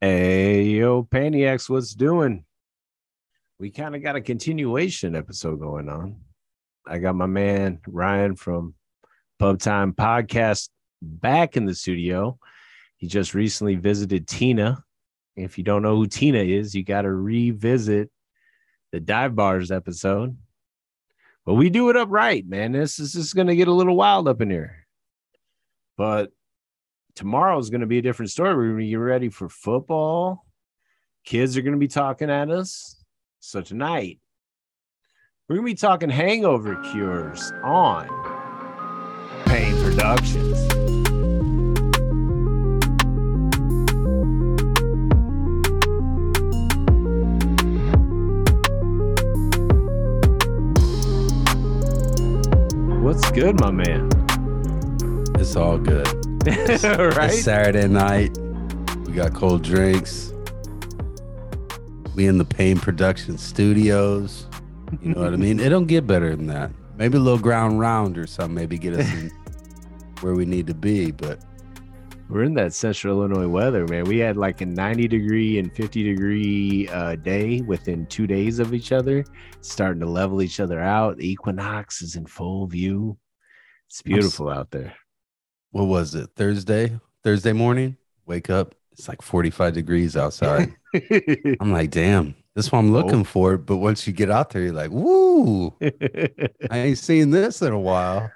Hey, yo, Paniacs, what's doing? We kind of got a continuation episode going on. I got my man Ryan from Pub Time Podcast back in the studio. He just recently visited Tina. If you don't know who Tina is, you got to revisit the Dive Bars episode. But we do it up right, man. This is just going to get a little wild up in here. But tomorrow is going to be a different story. We're going to get ready for football. Kids are going to be talking at us. So tonight, we're going to be talking hangover cures on Pain Productions. What's good, my man? It's all good. right? It's Saturday night. We got cold drinks. We in the Pain Production Studios. You know what I mean? It don't get better than that. Maybe a little ground round or something. Maybe get us in where we need to be. But We're in that central Illinois weather, man. We had like a 90 degree and 50 degree uh, day within two days of each other, starting to level each other out. The equinox is in full view. It's beautiful out there. What was it? Thursday? Thursday morning? Wake up. It's like 45 degrees outside. I'm like, damn, that's what I'm oh. looking for. But once you get out there, you're like, woo, I ain't seen this in a while.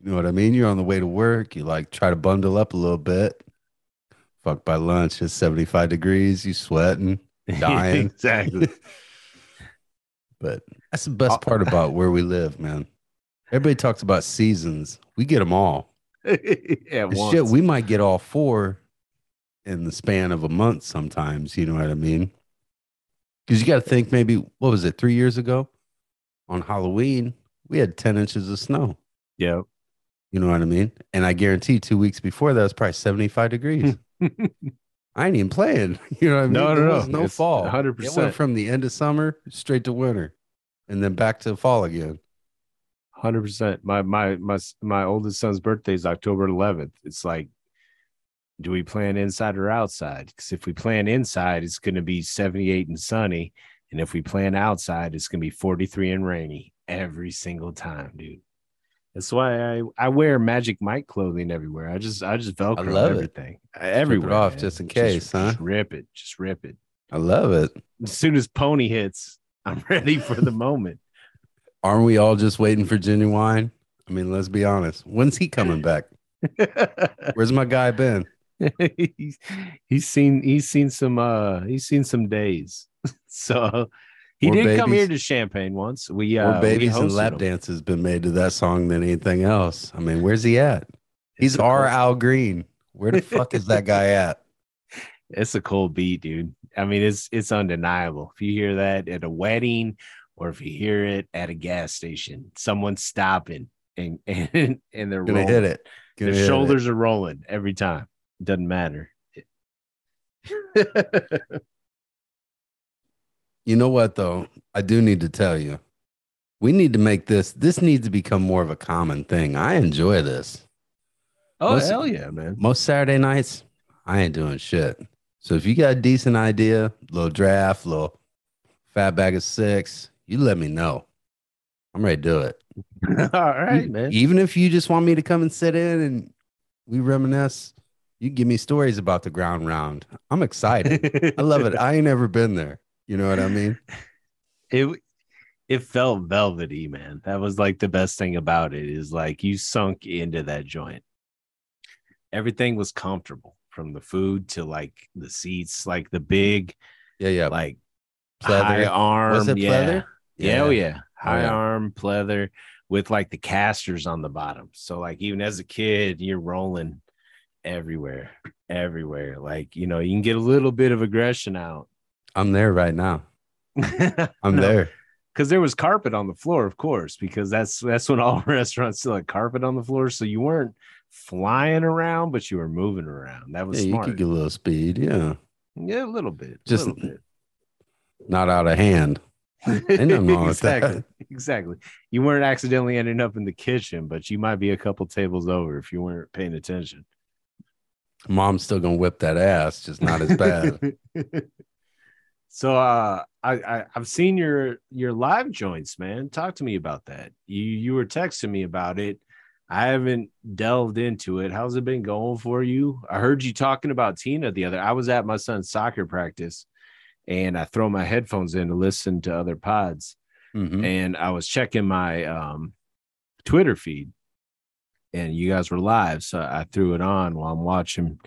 You know what I mean? You're on the way to work. You like try to bundle up a little bit. Fuck by lunch, it's 75 degrees. You sweating, dying. exactly. but that's the best uh, part about where we live, man. Everybody talks about seasons. We get them all. yeah, And once. Shit, we might get all four in the span of a month sometimes. You know what I mean? Because you got to think maybe, what was it, three years ago on Halloween, we had 10 inches of snow. Yep. You know what I mean? And I guarantee two weeks before that was probably 75 degrees. I ain't even playing. You know what I mean? No, no, There no. was no It's fall. 100%. It went from the end of summer straight to winter and then back to fall again. Hundred percent. My my my my oldest son's birthday is October 11th. It's like, do we plan inside or outside? Because if we plan inside, it's going to be 78 and sunny, and if we plan outside, it's going to be 43 and rainy every single time, dude. That's why I I wear Magic Mike clothing everywhere. I just I just velcro love it. everything everywhere off man. just in case, huh? Just rip it, just rip it. I love it. As soon as Pony hits, I'm ready for the moment. Aren't we all just waiting for Ginuwine? I mean, let's be honest. When's he coming back? Where's my guy been? he's, he's seen he's seen some uh he's seen some days. so he More did come here to Champaign once. We uh More babies we and lap him. dances been made to that song than anything else. I mean, where's he at? He's our Al Green. Where the fuck is that guy at? It's a cool beat, dude. I mean, it's it's undeniable. If you hear that at a wedding or if you hear it at a gas station, someone's stopping and and, and they're Gonna rolling. hit it. Gonna The hit it. shoulders are rolling every time. It Doesn't matter. You know what though? I do need to tell you. We need to make this. This needs to become more of a common thing. I enjoy this. oh Most- hell yeah, man. Most Saturday nights, I ain't doing shit. So if you got a decent idea, little draft, little fat bag of six, you let me know. I'm ready to do it. All right, man. Even if you just want me to come and sit in and we reminisce, you give me stories about the ground round. I'm excited. I love it. I ain't ever been there. You know what I mean? it it felt velvety, man. That was like the best thing about it is like you sunk into that joint. Everything was comfortable from the food to like the seats, like the big, Yeah, yeah. like Pleather. high arm. Was it yeah. pleather? Yeah, oh yeah. High yeah. arm pleather with like the casters on the bottom. So like even as a kid, you're rolling everywhere, everywhere. Like, you know, you can get a little bit of aggression out. I'm there right now. I'm there. because there was carpet on the floor, of course, because that's that's when all restaurants still had carpet on the floor. So you weren't flying around, but you were moving around. That Yeah, was you could get a little speed. Yeah. yeah, a little bit, Just- a little Not out of hand. Bit. nothing wrong with that. exactly, exactly. You weren't accidentally ending up in the kitchen, but you might be a couple tables over if you weren't paying attention. Mom's still gonna whip that ass, just not as bad. so uh I, I I've seen your your live joints, man. Talk to me about that. You you were texting me about it. I haven't delved into it. How's it been going for you? I heard you talking about Tina the other. I was at my son's soccer practice and I throw my headphones in to listen to other pods. Mhm. And I was checking my um Twitter feed and you guys were live. So I threw it on while I'm watching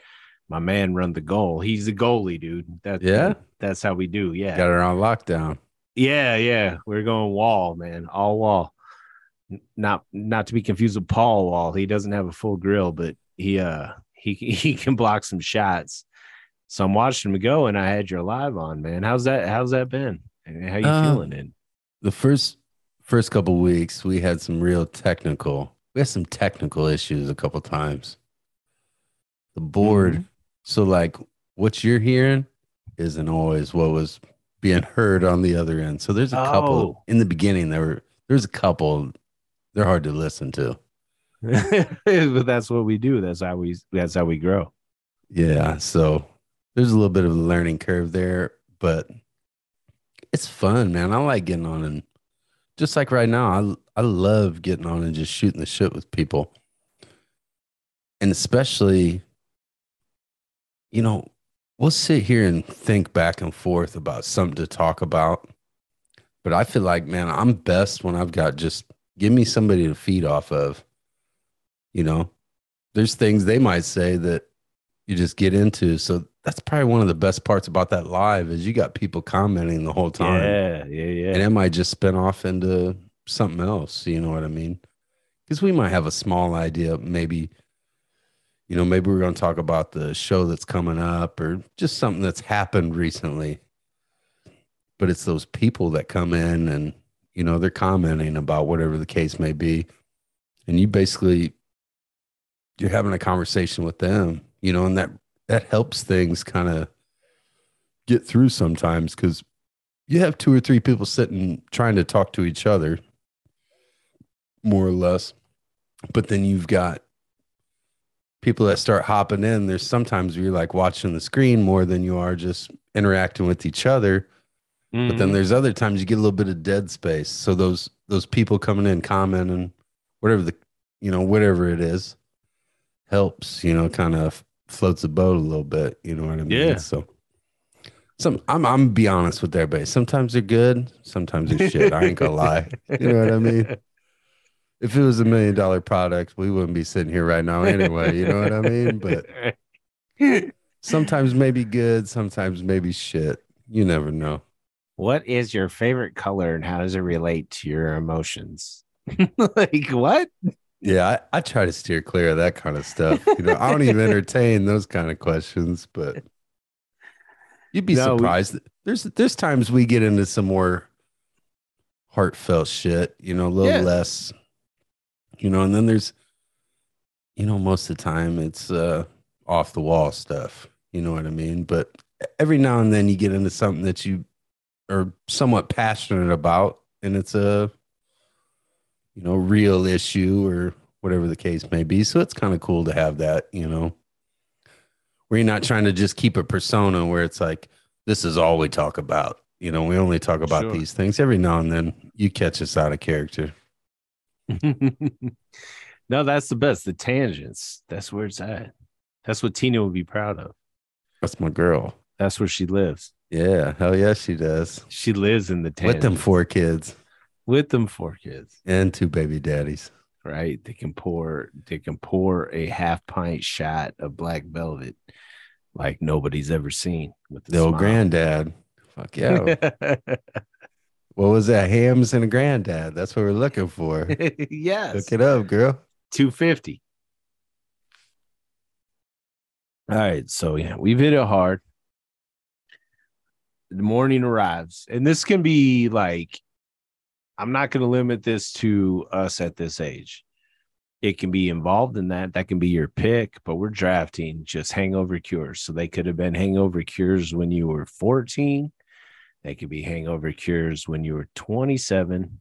my man run the goal. He's the goalie, dude. That Yeah? that's how we do. Yeah. Got her on lockdown. Yeah, yeah. We're going wall, man. All wall. Not not to be confused with Paul Wall. He doesn't have a full grill, but he uh he he can block some shots. So I'm watching him go, and I had your live on, man. How's that? How's that been? How you Uh, feeling? In The first first couple weeks, we had some real technical. We had some technical issues a couple times. The board. Mhm. So like what you're hearing isn't always what was being heard on the other end. So there's a Oh. couple in the beginning there were there's a couple they're hard to listen to. but that's what we do. That's how we that's how we grow. Yeah, so there's a little bit of a learning curve there, but it's fun, man. I like getting on and just like right now, I I love getting on and just shooting the shit with people. And especially you know, we'll sit here and think back and forth about something to talk about. But I feel like, man, I'm best when I've got just give me somebody to feed off of. You know, there's things they might say that you just get into. So that's probably one of the best parts about that live is you got people commenting the whole time. Yeah, yeah, yeah. And it might just spin off into something else. You know what I mean? Because we might have a small idea, maybe, you know, maybe we're going to talk about the show that's coming up or just something that's happened recently. But it's those people that come in and, you know, they're commenting about whatever the case may be. And you basically, you're having a conversation with them, you know, and that, that helps things kind of get through sometimes because you have two or three people sitting trying to talk to each other more or less but then you've got people that start hopping in there's sometimes where you're like watching the screen more than you are just interacting with each other but then Mhm. there's other times you get a little bit of dead space so those those people coming in commenting whatever the you know whatever it is helps you know kind of floats the boat a little bit you know what i mean? Yeah. so some i'm i'm be honest with everybody. Sometimes they're good sometimes they're shit. I ain't gonna lie. You know what i mean? If it was a million dollar product we wouldn't be sitting here right now anyway you know what i mean? But sometimes maybe good sometimes maybe shit. You never know. What is your favorite color and how does it relate to your emotions? like what? Yeah, I, I try to steer clear of that kind of stuff. You know, I don't even entertain those kind of questions, but you'd be No, we- surprised. There's there's times we get into some more heartfelt shit, you know, a little Yeah. less, you know, and then there's you know, most of the time it's uh off the wall stuff. You know what I mean? But every now and then you get into something that you are somewhat passionate about and it's a you know, real issue or whatever the case may be. So it's kind of cool to have that, you know, where you're not trying to just keep a persona where it's like, this is all we talk about. You know, we only talk about Sure. these things. Every now and then you catch us out of character. no, that's the best. The tangents. That's where it's at. That's what Tina would be proud of. That's my girl. That's where she lives. Yeah. Hell yeah, she does. She lives in the tangents. With them four kids with them four kids, and two baby daddies. right? They can pour they can pour a half pint shot of black velvet like nobody's ever seen with The old granddad. Fuck yeah. what was that? Hams and a granddad. That's what we're looking for. yes. Look it up, girl. 250. All right. So, yeah, we've hit it hard. The morning arrives, and this can be like, I'm not going to limit this to us at this age. It can be involved in that. That can be your pick, but we're drafting just hangover cures. So they could have been hangover cures when you were 14. They could be hangover cures when you were 27.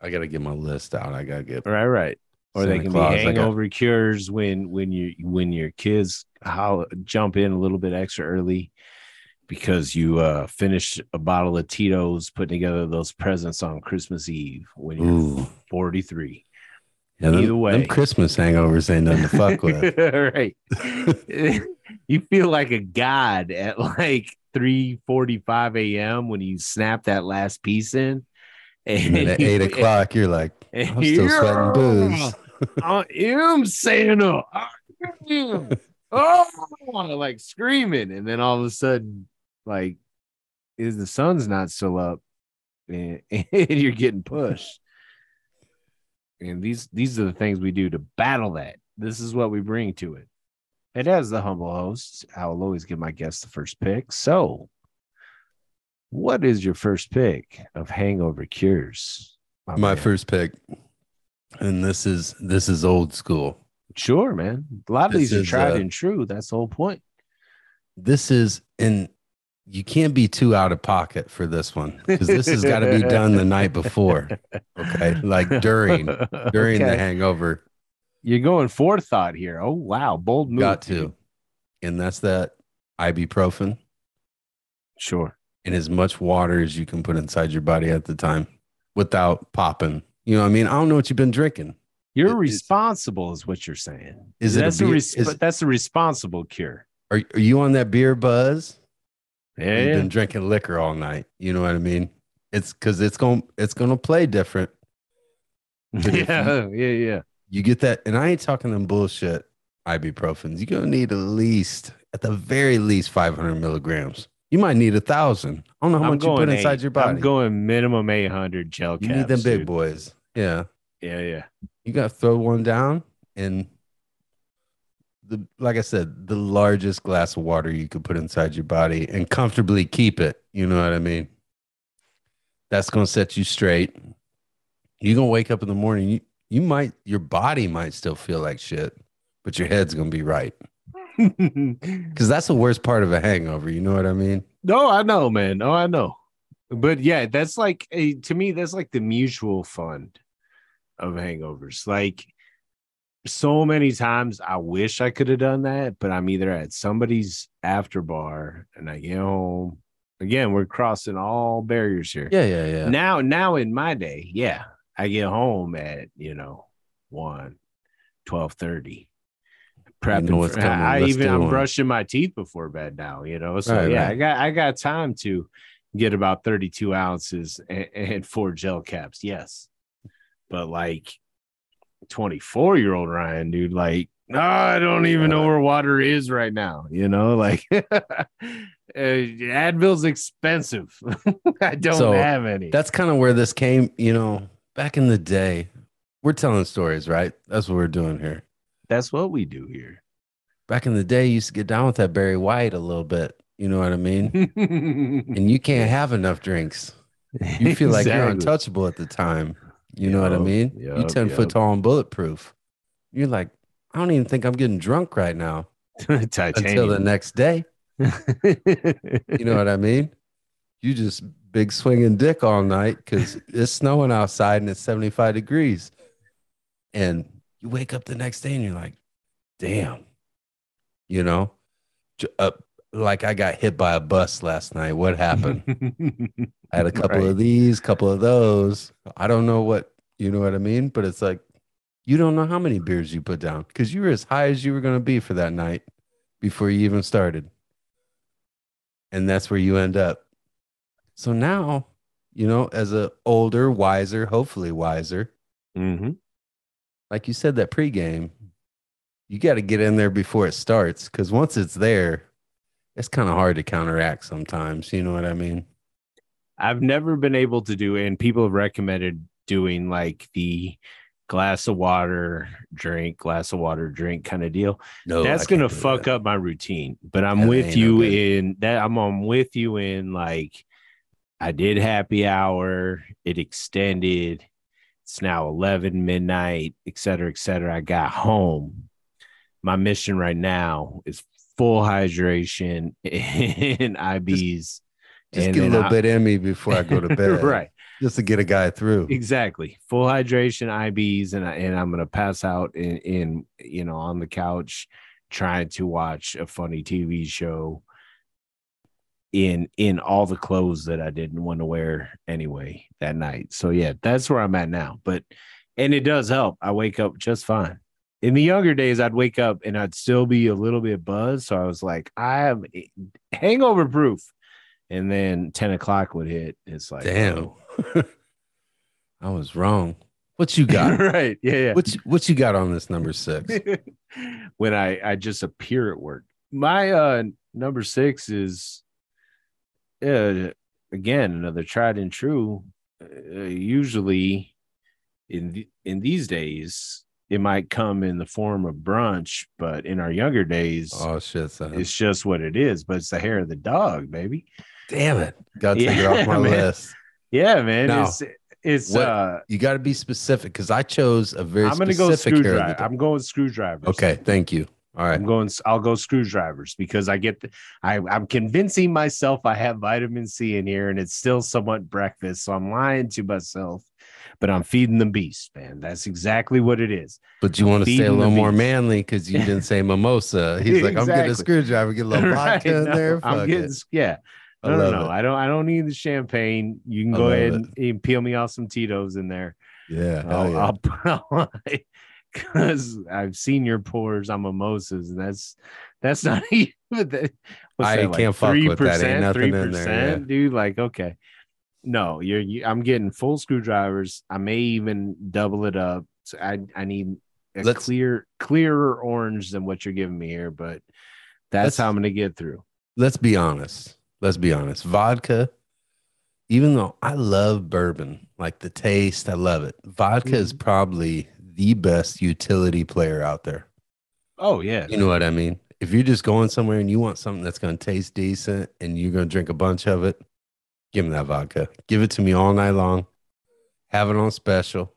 I gotta get my list out. I gotta get Right, right. or they can Claus, be I got- hangover cures when when you when your kids how jump in a little bit extra early because you uh finished a bottle of Tito's putting together those presents on Christmas Eve when you're Ooh. 43. Yeah, them, Either way. them Christmas hangovers ain't nothing to fuck with. right. you feel like a god at like 3:45 a.m. when you snap that last piece in. And then at eight o'clock, you're like, I'm still sweating booze. I am Santa. I am. Oh, like screaming, and then all of a sudden, like, is the sun's not still up, and, and you're getting pushed. And these these are the things we do to battle that. This is what we bring to it. And as the humble host, I will always give my guests the first pick. So, what is your first pick of hangover cures? My man? first pick, and this is this is old school. Sure, man. A lot of This these are tried uh, and true. That's the whole point. This is and you can't be too out of pocket for this one because this has got to be done the night before. Okay, like during during the hangover, You're going forethought here. Oh wow, bold move. got to, and that's that ibuprofen Sure. and as much water as you can put inside your body at the time without popping. You know what I mean? I don't know what you've been drinking. You're It responsible, is what you're saying. Is it a that's beer- res- is- that's a responsible cure. Are, are you on that beer buzz? Yeah, You've yeah. been drinking liquor all night. You know what I mean? It's because it's going it's to play different. But if yeah, oh, yeah, yeah. You get that, and I ain't talking them bullshit ibuprofens. You're gonna need at least, at the very least, 500 milligrams. You might need a thousand. I don't know how I'm much you put going inside your body. I'm going minimum 800 gel you caps. need them big dude. boys. Yeah, Yeah, yeah. you got to throw one down, and the like I said, the largest glass of water you could put inside your body and comfortably keep it. You know what I mean? That's gonna set you straight. You're gonna wake up in the morning. You you might your body might still feel like shit, but your head's gonna be right. Because that's the worst part of a hangover. You know what I mean? No, I know, man. No, I know. But yeah, that's like a, to me, that's like the mutual fund of hangovers. Like so many times I wish I could have done that, but I'm either at somebody's after bar and I get home. Again, we're crossing all barriers here. Yeah, yeah, yeah. Now, now in my day, yeah, I get home at you know 1 12 30 prepping for- coming. I Let's even I'm one. brushing my teeth before bed now, you know. So Right, yeah, right. I got I got time to get about 32 ounces and, and four gel caps. Yes. But like 24 year old Ryan, dude, like, no, I don't even know where water is right now. You know, like uh, Advil's expensive. I don't So, have any. That's kind of where this came. You know, back in the day, we're telling stories, right? That's what we're doing here. That's what we do here. Back in the day, you used to get down with that Barry White a little bit. You know what I mean? and you can't have enough drinks. You feel like you're untouchable at the time. You know what I mean? you yup, 10 foot tall and bulletproof. You're like, I don't even think I'm getting drunk right now until the next day. You know what I mean? You just big swinging dick all night because it's snowing outside and it's 75 degrees. And you wake up the next day and you're like, damn, you know, uh, like I got hit by a bus last night. What happened? I had a couple Right. of these, couple of those. I don't know what, you know what I mean? But it's like, you don't know how many beers you put down because you were as high as you were going to be for that night before you even started. And that's where you end up. So now, you know, as a older, wiser, hopefully wiser, Mhm. like you said, that pregame, you got to get in there before it starts because once it's there, it's kind of hard to counteract sometimes. You know what I mean? I've never been able to do, and people have recommended doing like the glass of water, drink, glass of water, drink kind of deal. No, That's gonna fuck up my routine. But I'm That with no you in that. I'm on with you in like I did happy hour. It extended. It's now 11 midnight, et cetera, et cetera. I got home. My mission right now is full hydration and IBs. Just and get a little I- bit in me before I go to bed. right. just to get a guy through. Exactly. Full hydration, IBs, and I, and I'm gonna pass out in, in you know on the couch trying to watch a funny TV show in in all the clothes that I didn't want to wear anyway that night. So yeah, that's where I'm at now. But and it does help. I wake up just fine. In the younger days, I'd wake up and I'd still be a little bit buzzed. So I was like, I am hangover proof. And then 10 o'clock would hit. It's like, Damn. oh. I was wrong. What you got? right. Yeah. Yeah. what you, what you got on this number six? when I I just appear at work. My uh number six is uh again another tried and true. Uh, usually in the, in these days it might come in the form of brunch, but in our younger days Oh shit, son. it's just what it is. But it's the hair of the dog, baby. Damn it. Gotta take it Yeah, off my man. list. Yeah, man. Now, it's it's what- uh You got to be specific because I chose a very I'm gonna go screwdriver. I'm going screwdrivers. Okay, thank you. All right. I'm going. I'll go screwdrivers because I get. The, I I'm convincing myself I have vitamin C in here, and it's still somewhat breakfast. So I'm lying to myself, but I'm feeding the beast, man. That's exactly what it is. But you want to stay a little more manly because you didn't say mimosa. He's like, I'm getting a screwdriver, get a little Right, vodka in no, there. I'm getting. it. Yeah. I No, no, no. it. I don't. I don't need the champagne. You can I go ahead and, and peel me off some Tito's in there. Yeah. I'll, yeah. Because I've seen your pours on mimosas, and that's that's not even that. I that, can't fuck with that. Ain't nothing in there, yeah. dude. Like, okay, no, you're. You, I'm getting full screwdrivers. I may even double it up. So I I need a Let's- clear clearer orange than what you're giving me here, but that's how I'm gonna get through. Let's be honest. Let's be honest. Vodka, even though I love bourbon, like the taste, I love it. Vodka is Mm-hmm. probably the best utility player out there. Oh yeah, You know what I mean? If you're just going somewhere and you want something that's going to taste decent and you're going to drink a bunch of it, give me that vodka. Give it to me all night long. Have it on special.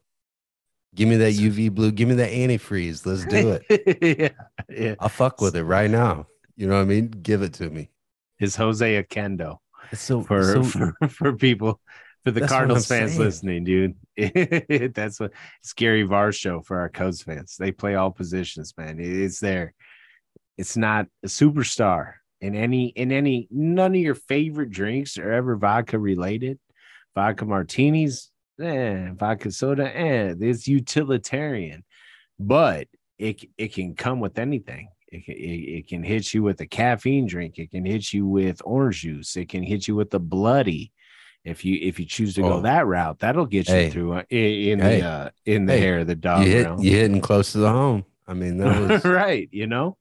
Give me that UV blue. Give me that antifreeze. Let's do it. yeah, yeah. I'll fuck with it right now. You know what I mean? Give it to me. Is Jose Oquendo. It's so, for so for, for people for the Cardinals fans saying. listening, dude. That's what Scary Var show for our Cubs fans. They play all positions, man. It's there. It's not a superstar in any in any none of your favorite drinks are ever vodka related. Vodka martinis, eh, vodka soda, eh, it's utilitarian, but it it can come with anything. It can, it, it can hit you with a caffeine drink. It can hit you with orange juice. It can hit you with the bloody. If you if you choose to go Oh. that route, that'll get you Hey. through uh, in, in Hey. the uh, in the Hey. hair of the dog you hit realm. you hitting close to the home. I mean, that was right, you know.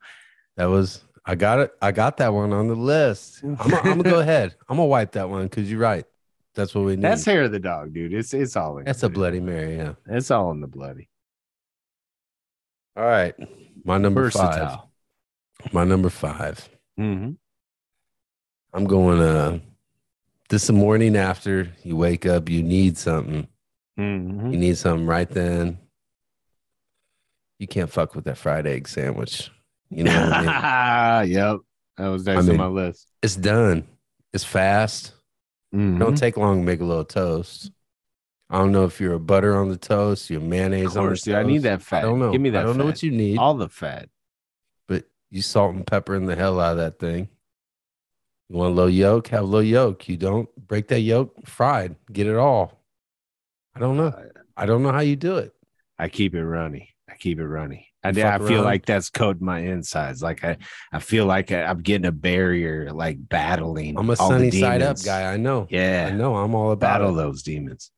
that was I got it. I got that one on the list. I'm gonna, go ahead. I'm gonna wipe that one because you're right. That's what we need. That's hair of the dog, dude. It's it's all in That's a bloody Mary. Yeah. It's all in the bloody. All right. My number five. Versatile. My number five. Mm-hmm. I'm going uh this the morning after you wake up, you need something. Mm-hmm. You need something right then. You can't fuck with that fried egg sandwich. You know what I mean? yep. That was next I mean, on my list. It's done. It's fast. Mhm. Don't take long to make a little toast. I don't know if you're a butter on the toast, you're mayonnaise on the toast. dude. I need that fat. I don't know. Give me that I don't know what you need, All the fat. but you salt and pepper in the hell out of that thing. You want a little yolk? Have a little yolk. You don't break that yolk, fried. Get it all. I don't know. I don't know how you do it. I keep it runny. I keep it runny. I, I feel like that's coating my insides. Like I, I feel like I, I'm getting a barrier, like battling. I'm a all the sunny side up guy. I know. Yeah, I know. I'm all about battle it. those demons.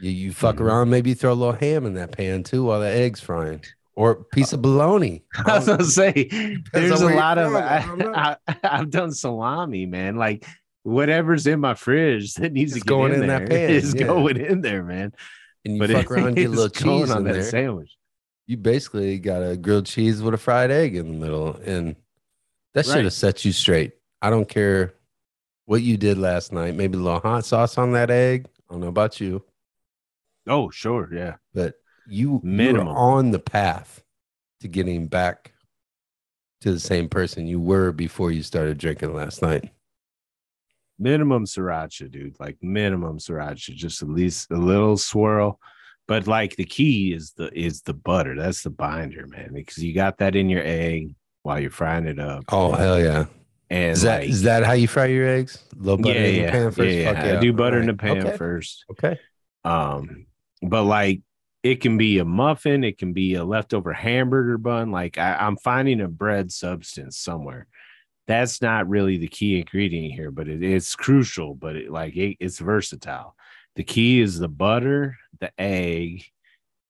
You, you fuck Mhm. around, maybe throw a little ham in that pan too while the egg's frying, or a piece of bologna. I was gonna say, there's a lot of. I, I, I've done salami, man. Like whatever's in my fridge that needs It's to get going in, in there that pan, is yeah. going in there, man. And you but fuck around, and get a little cheese on that there. sandwich. You basically got a grilled cheese with a fried egg in the middle, and that should have set you straight. I don't care what you did last night. Maybe a little hot sauce on that egg. I don't know about you, Oh, sure, yeah. but you Minimum. you're on the path to getting back to the same person you were before you started drinking last night. minimum sriracha, dude. Like minimum sriracha, just at least a little swirl. But like the key is the is the butter. That's the binder, man. Because you got that in your egg while you're frying it up. Oh hell yeah! And Is that like, is that how you fry your eggs? Low butter yeah, in the yeah, pan first. yeah, yeah. I do butter in the pan Okay. first. Okay. Um, but like it can be a muffin, it can be a leftover hamburger bun. Like I, I'm finding a bread substance somewhere. That's not really the key ingredient here, but it, it's crucial. But it like it, it's versatile. The key is the butter, the egg,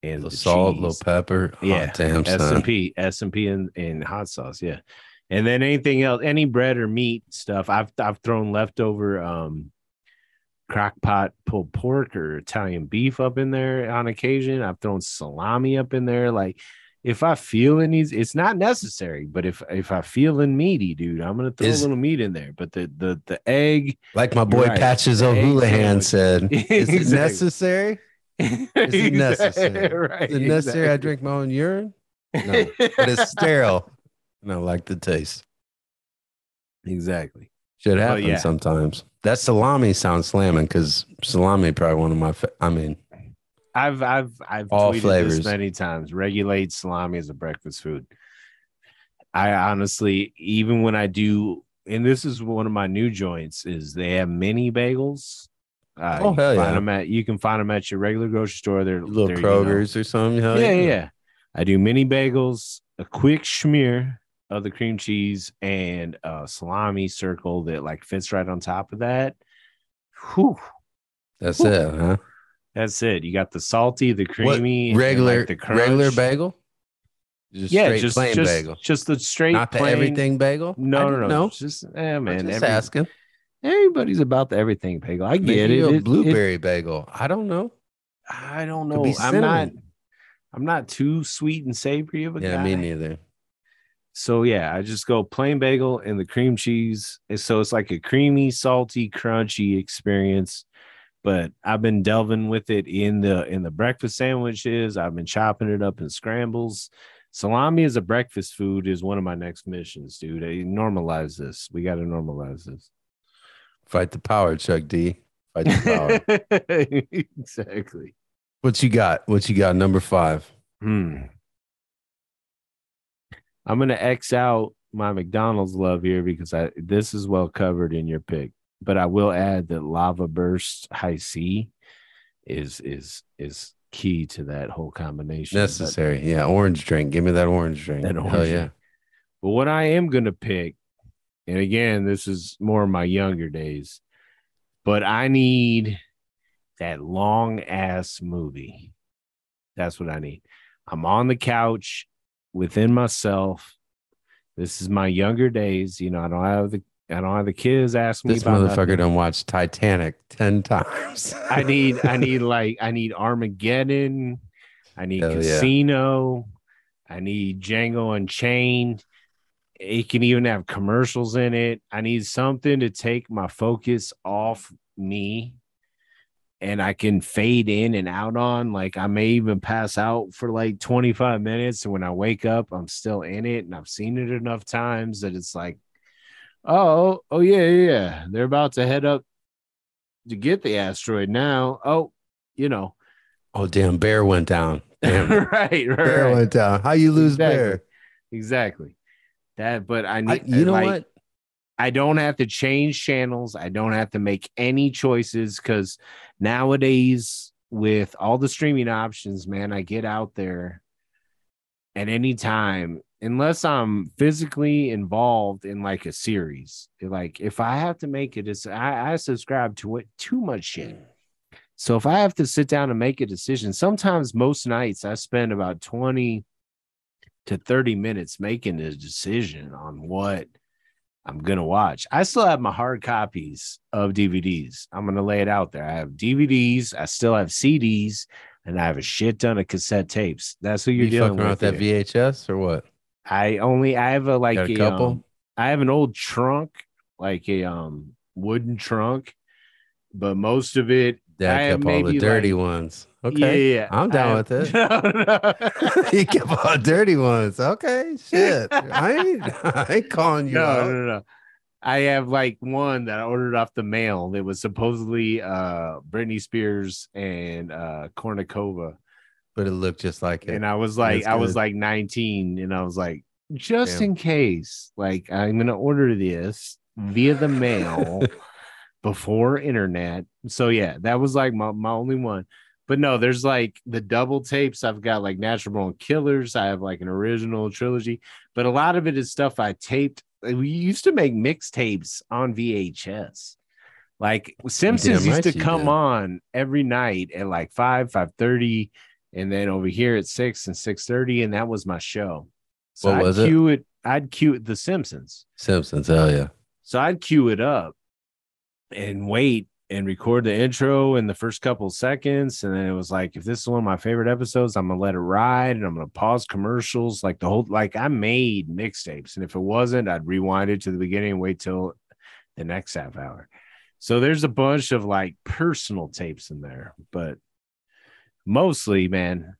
and little the salt, cheese. little pepper. Oh, Yeah, damn S and P, S and P, and and hot sauce. Yeah, and then anything else, any bread or meat stuff. I've I've thrown leftover um, crock pot pulled pork or Italian beef up in there on occasion. I've thrown salami up in there. Like if I feel it needs, it's not necessary, but if if I feeling meaty, dude, I'm gonna throw Is- a little meat in there. But the the the egg, Like my boy right. Patches O'Houlihan said, "Is it necessary? Is it necessary? right? Is it necessary? I drink my own urine, No, but it's sterile, and I like the taste. exactly. Should happen yeah. sometimes. That salami sounds slamming because salami probably one of my. Fa- I mean, I've I've I've All tweeted flavors. this many times. Regulate salami as a breakfast food. I honestly, even when I do, and this is one of my new joints, is they have mini bagels. Uh, Oh, hell find yeah. them at you can find them at your regular grocery store. They're little they're, you know- Kroger's or something. hell yeah, yeah, yeah. I do mini bagels, a quick schmear of the cream cheese, and a salami circle that like fits right on top of that. Whew, That's Whew. it, huh? That's it. You got the salty, the What, creamy, like, regular the crunch. regular bagel. Just yeah, straight just plain just, bagel, just the straight not the everything bagel. No, no, no, know. Just eh, I'm man, just every- asking. everybody's about the everything bagel. I get Maybe it. a It- it- blueberry bagel. I don't know. I don't know. I'm not. I'm not too sweet and savory of a Yeah, guy. Yeah, me neither. So yeah, I just go plain bagel and the cream cheese. And so it's like a creamy, salty, crunchy experience. But I've been delving with it in the in the breakfast sandwiches. I've been chopping it up in scrambles. Salami as a breakfast food is one of my next missions, dude. I normalize this. We got to normalize this. Fight the power, Chuck D. Fight the power. exactly. what you got? What you got? Number five. Hmm. I'm gonna X out my McDonald's love here because I this is well covered in your pick. But I will add that lava burst Hi-C is is is key to that whole combination. But- Necessary. Yeah, orange drink. Give me that orange drink. That Hell yeah. drink. But what I am gonna pick, and again, this is more of my younger days, but I need that long ass movie. That's what I need. I'm on the couch within myself. This is my younger days. You know, I don't have the I don't have the kids asking This me This motherfucker done watched Titanic 10 times. I need I need like I need Armageddon. I need Hell yeah. Casino. I need Django Unchained. It can even have commercials in it. I need something to take my focus off me and I can fade in and out on. Like I may even pass out for like 25 minutes. And when I wake up, I'm still in it. And I've seen it enough times that it's like, Oh, oh, oh yeah, yeah, yeah. They're about to head up to get the asteroid now. Oh, you know, oh, damn. Bear went down. Damn. right, right, bear right. went down. How you lose Exactly. bear? Exactly. That, but I I, need, you know like, what? I don't have to change channels. I don't have to make any choices because nowadays, with all the streaming options, man, I get out there at any time, unless I'm physically involved in like a series. Like if I have to make it, it's I, I subscribe to it too much shit. So if I have to sit down and make a decision, sometimes most nights I spend about 20 to 30 minutes making a decision on what I'm gonna watch. I still have my hard copies of DVDs. I'm gonna lay it out there. I have DVDs, I still have CDs, and I have a shit ton of cassette tapes. That's who you're You dealing fucking with. that. VHS or what? I only I have a like a a, couple? um, I have an old trunk, like a um wooden trunk, but most of it I Dad have kept all the dirty like- ones. Okay. Yeah, yeah. I'm down I with it. No, no. he kept all the dirty ones. Okay. Shit. I ain't, I ain't calling you no, out. no, no. I have like one that I ordered off the mail that was supposedly uh Britney Spears and uh Kournikova. But it looked just like it. And I was like, I was like 19, and I was like, just Damn. in case, like I'm gonna order this via the mail before internet. So yeah, that was like my, my only one. But no, there's like the double tapes. I've got like Natural Born Killers. I have like an original trilogy, but a lot of it is stuff I taped. Uh, we used to make mixtapes on VHS. Like Simpsons damn used to right you come on every night at like five, five thirty, and then over here at six and six thirty, and that was my show. So What I'd was it? cue it. I'd cue it The Simpsons. Simpsons. Hell yeah. So I'd cue it up and wait and record the intro in the first couple seconds. And then it was like, if this is one of my favorite episodes, I'm gonna let it ride and I'm gonna pause commercials. Like the whole like I made mixtapes. And if it wasn't, I'd rewind it to the beginning and wait till the next half hour. So there's a bunch of like personal tapes in there, but mostly, man,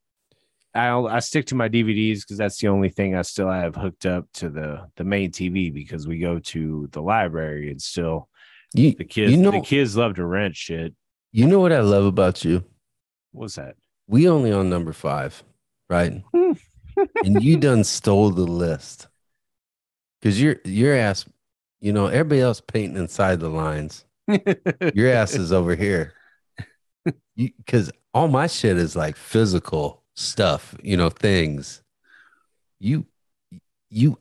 I'll I stick to my DVDs because that's the only thing I still have hooked up to the the main TV because we go to the library and still You the kids you know the kids love to rent shit. you know what I love about you? What's that? We only on number five, right? Hmm. and you done stole the list. Cause your your ass, you know, everybody else painting inside the lines. Your ass is over here. You because all my shit is like physical stuff, you know, things. You you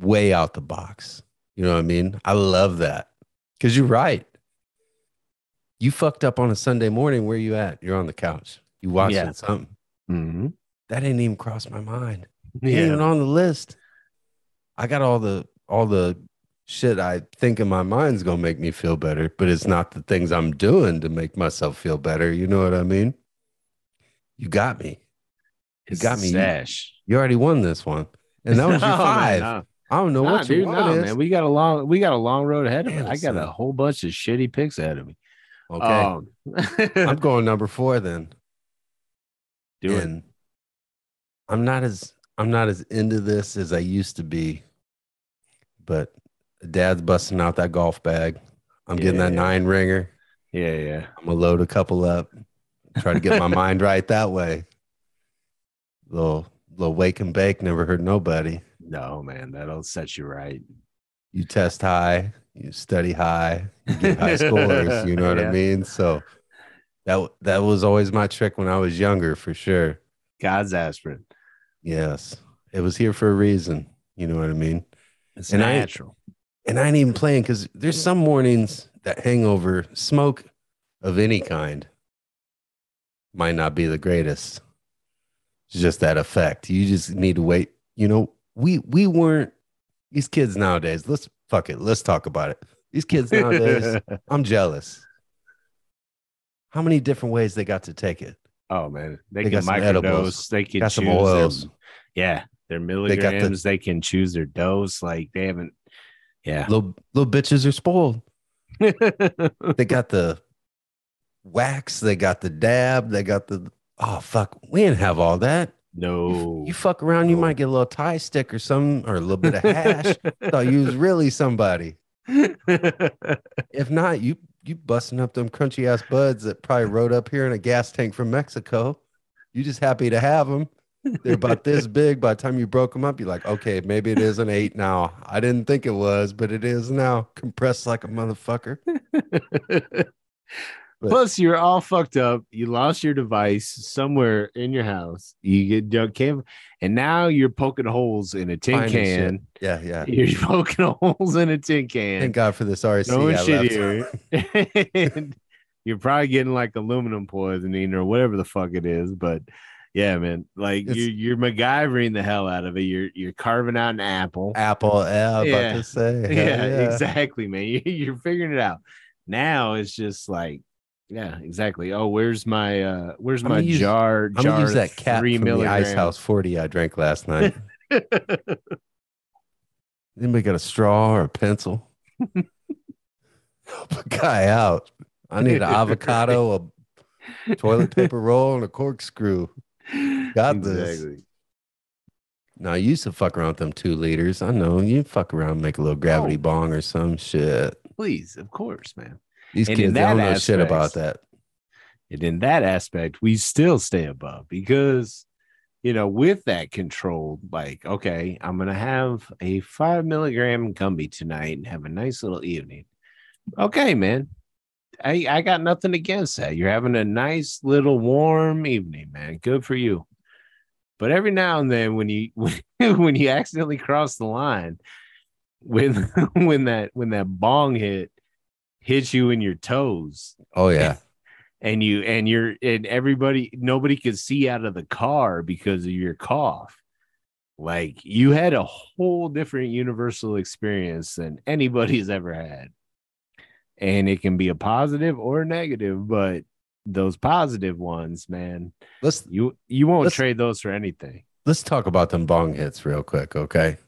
way out the box. You know what I mean? I love that. Cause you're right. You fucked up on a Sunday morning. Where you at? You're on the couch. You watching Yeah. something. Mhm. That didn't even cross my mind. It ain't even on the list. I got all the all the shit I think in my mind's gonna make me feel better, but it's not the things I'm doing to make myself feel better. You know what I mean? You got me. You It's got me. You, Stash. you already won this one. And that was your No, man, five. no. I don't know Nah, what your dude, one no, is. man. We got a long we got a long road ahead of us. I got a whole bunch of shitty picks ahead of me. okay. Um, I'm going number four then. do it. I'm not as I'm not as into this as I used to be, but dad's busting out that golf bag. I'm getting that Yeah. nine ringer. Yeah, yeah. I'm gonna load a couple up, try to get my mind right that way. Little little wake and bake, never hurt nobody. No, man, that'll set you right. You test high, you study high, you get high scores. You know what Yeah. I mean? So that that was always my trick when I was younger, for sure. God's aspirin. Yes, it was here for a reason. You know what I mean? It's And I- natural. And I ain't even playing because there's some mornings that hangover smoke of any kind might not be the greatest. It's just that effect. You just need to wait. You know, we we weren't these kids nowadays. Let's fuck it. Let's talk about it. These kids nowadays, I'm jealous. How many different ways they got to take it? oh man, they, They can got microdose. They can Got some oils. yeah, their got the- milligrams. They, can choose their dose. Like they haven't. Yeah. Little little bitches are spoiled. They got the wax, they got the dab, they got the oh fuck. We didn't have all that. no. You fuck around, you might get a little Thai stick or something, or a little bit of hash. Thought you was really somebody. If not, you you busting up them crunchy ass buds that probably rode up here in a gas tank from Mexico. You just happy to have them. They're about this big. By the time you broke them up, you're like, okay, maybe it is an eight now. I didn't think it was, but it is now. Compressed like a motherfucker. Plus, you're all fucked up. You lost your device somewhere in your house. You get can't, and now you're poking holes in a tin can. Yeah, yeah. You're poking holes in a tin can. Thank God for this RC. I shit here. and you're probably getting like aluminum poisoning or whatever the fuck it is. But yeah, man, like It's- you're, you're MacGyvering the hell out of it. You're you're carving out an apple. Apple. Yeah, I was Yeah. about to say. Yeah, yeah. exactly, man. You, you're figuring it out. Now it's just like, yeah, exactly. Oh, where's my uh where's I'm my use- jar? I'm jar gonna use that cap three from the Ice? House 40 I drank last night. Anybody got a straw or a pencil? Help a guy out. I need an avocado, a toilet paper roll, and a corkscrew. Got this. Exactly. No, you used to fuck around with them two liters. I know you fuck around, make a little gravity Oh. bong or some shit. Please, of course, man. These And kids they don't know shit about that. And in that aspect, we still stay above because, you know, with that control, like, okay, I'm going to have a five milligram Gumby tonight and have a nice little evening. Okay, man. I, I got nothing against that. You're having a nice little warm evening, man. Good for you. But every now and then, when you when, when you accidentally cross the line, when when that when that bong hit hits you in your toes, Oh yeah. and you and you're and everybody nobody could see out of the car because of your cough like you had a whole different universal experience than anybody's ever had and it can be a positive or a negative but those positive ones man Let's you you won't trade those for anything let's talk about them bong hits real quick, okay?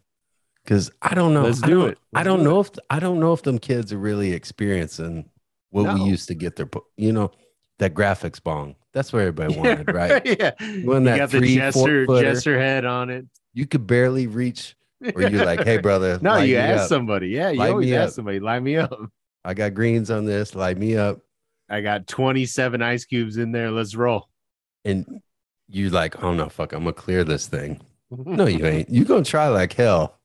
Because I don't know. Let's do it. I don't do know if I don't know if them kids are really experiencing what we used to get their, you know, that Graffix bong. That's what everybody wanted, right? yeah When you that got the three, four jester jester head on it You could barely reach, or you're like, "Hey, brother, no you ask up. somebody yeah you Light always ask up. somebody line me up I got greens on this. Light me up." I got 27 ice cubes in there. Let's roll. And you're like, "Oh no, fuck! I'm gonna clear this thing." No, you ain't. You gonna try like hell,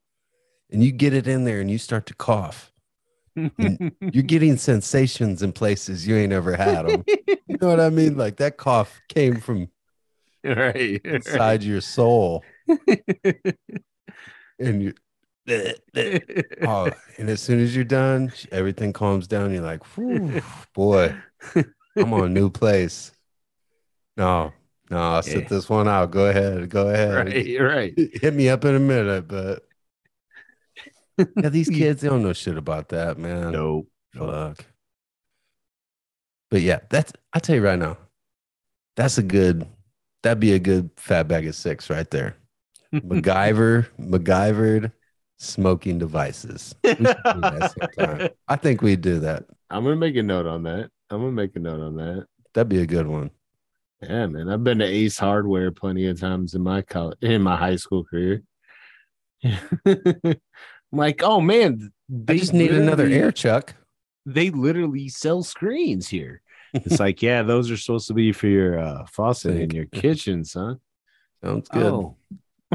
and you get it in there, and you start to cough. You're getting sensations in places you ain't ever had them. You know what I mean? Like that cough came from right. inside your soul, and you. Oh, and as soon as you're done, everything calms down. You're like, "Whew, boy, I'm on a new place. No, no, I'll sit Yeah. this one out. Go ahead, go ahead. right. Right. Hit me up in a minute, but yeah, these kids they don't know shit about that, man. No. no. Fuck. But yeah, that's I tell you right now, that's a good. That'd be a good fat bag of six right there. MacGyver, MacGyvered smoking devices. I think we'd do that. I'm gonna make a note on that. I'm gonna make a note on that. That'd be a good one. Yeah, man. I've been to Ace Hardware plenty of times in my college in my high school career. I'm like, oh man, I they just need another air chuck. They literally sell screens here. It's like, yeah, those are supposed to be for your uh, faucet in your kitchen, son. Sounds good. Oh.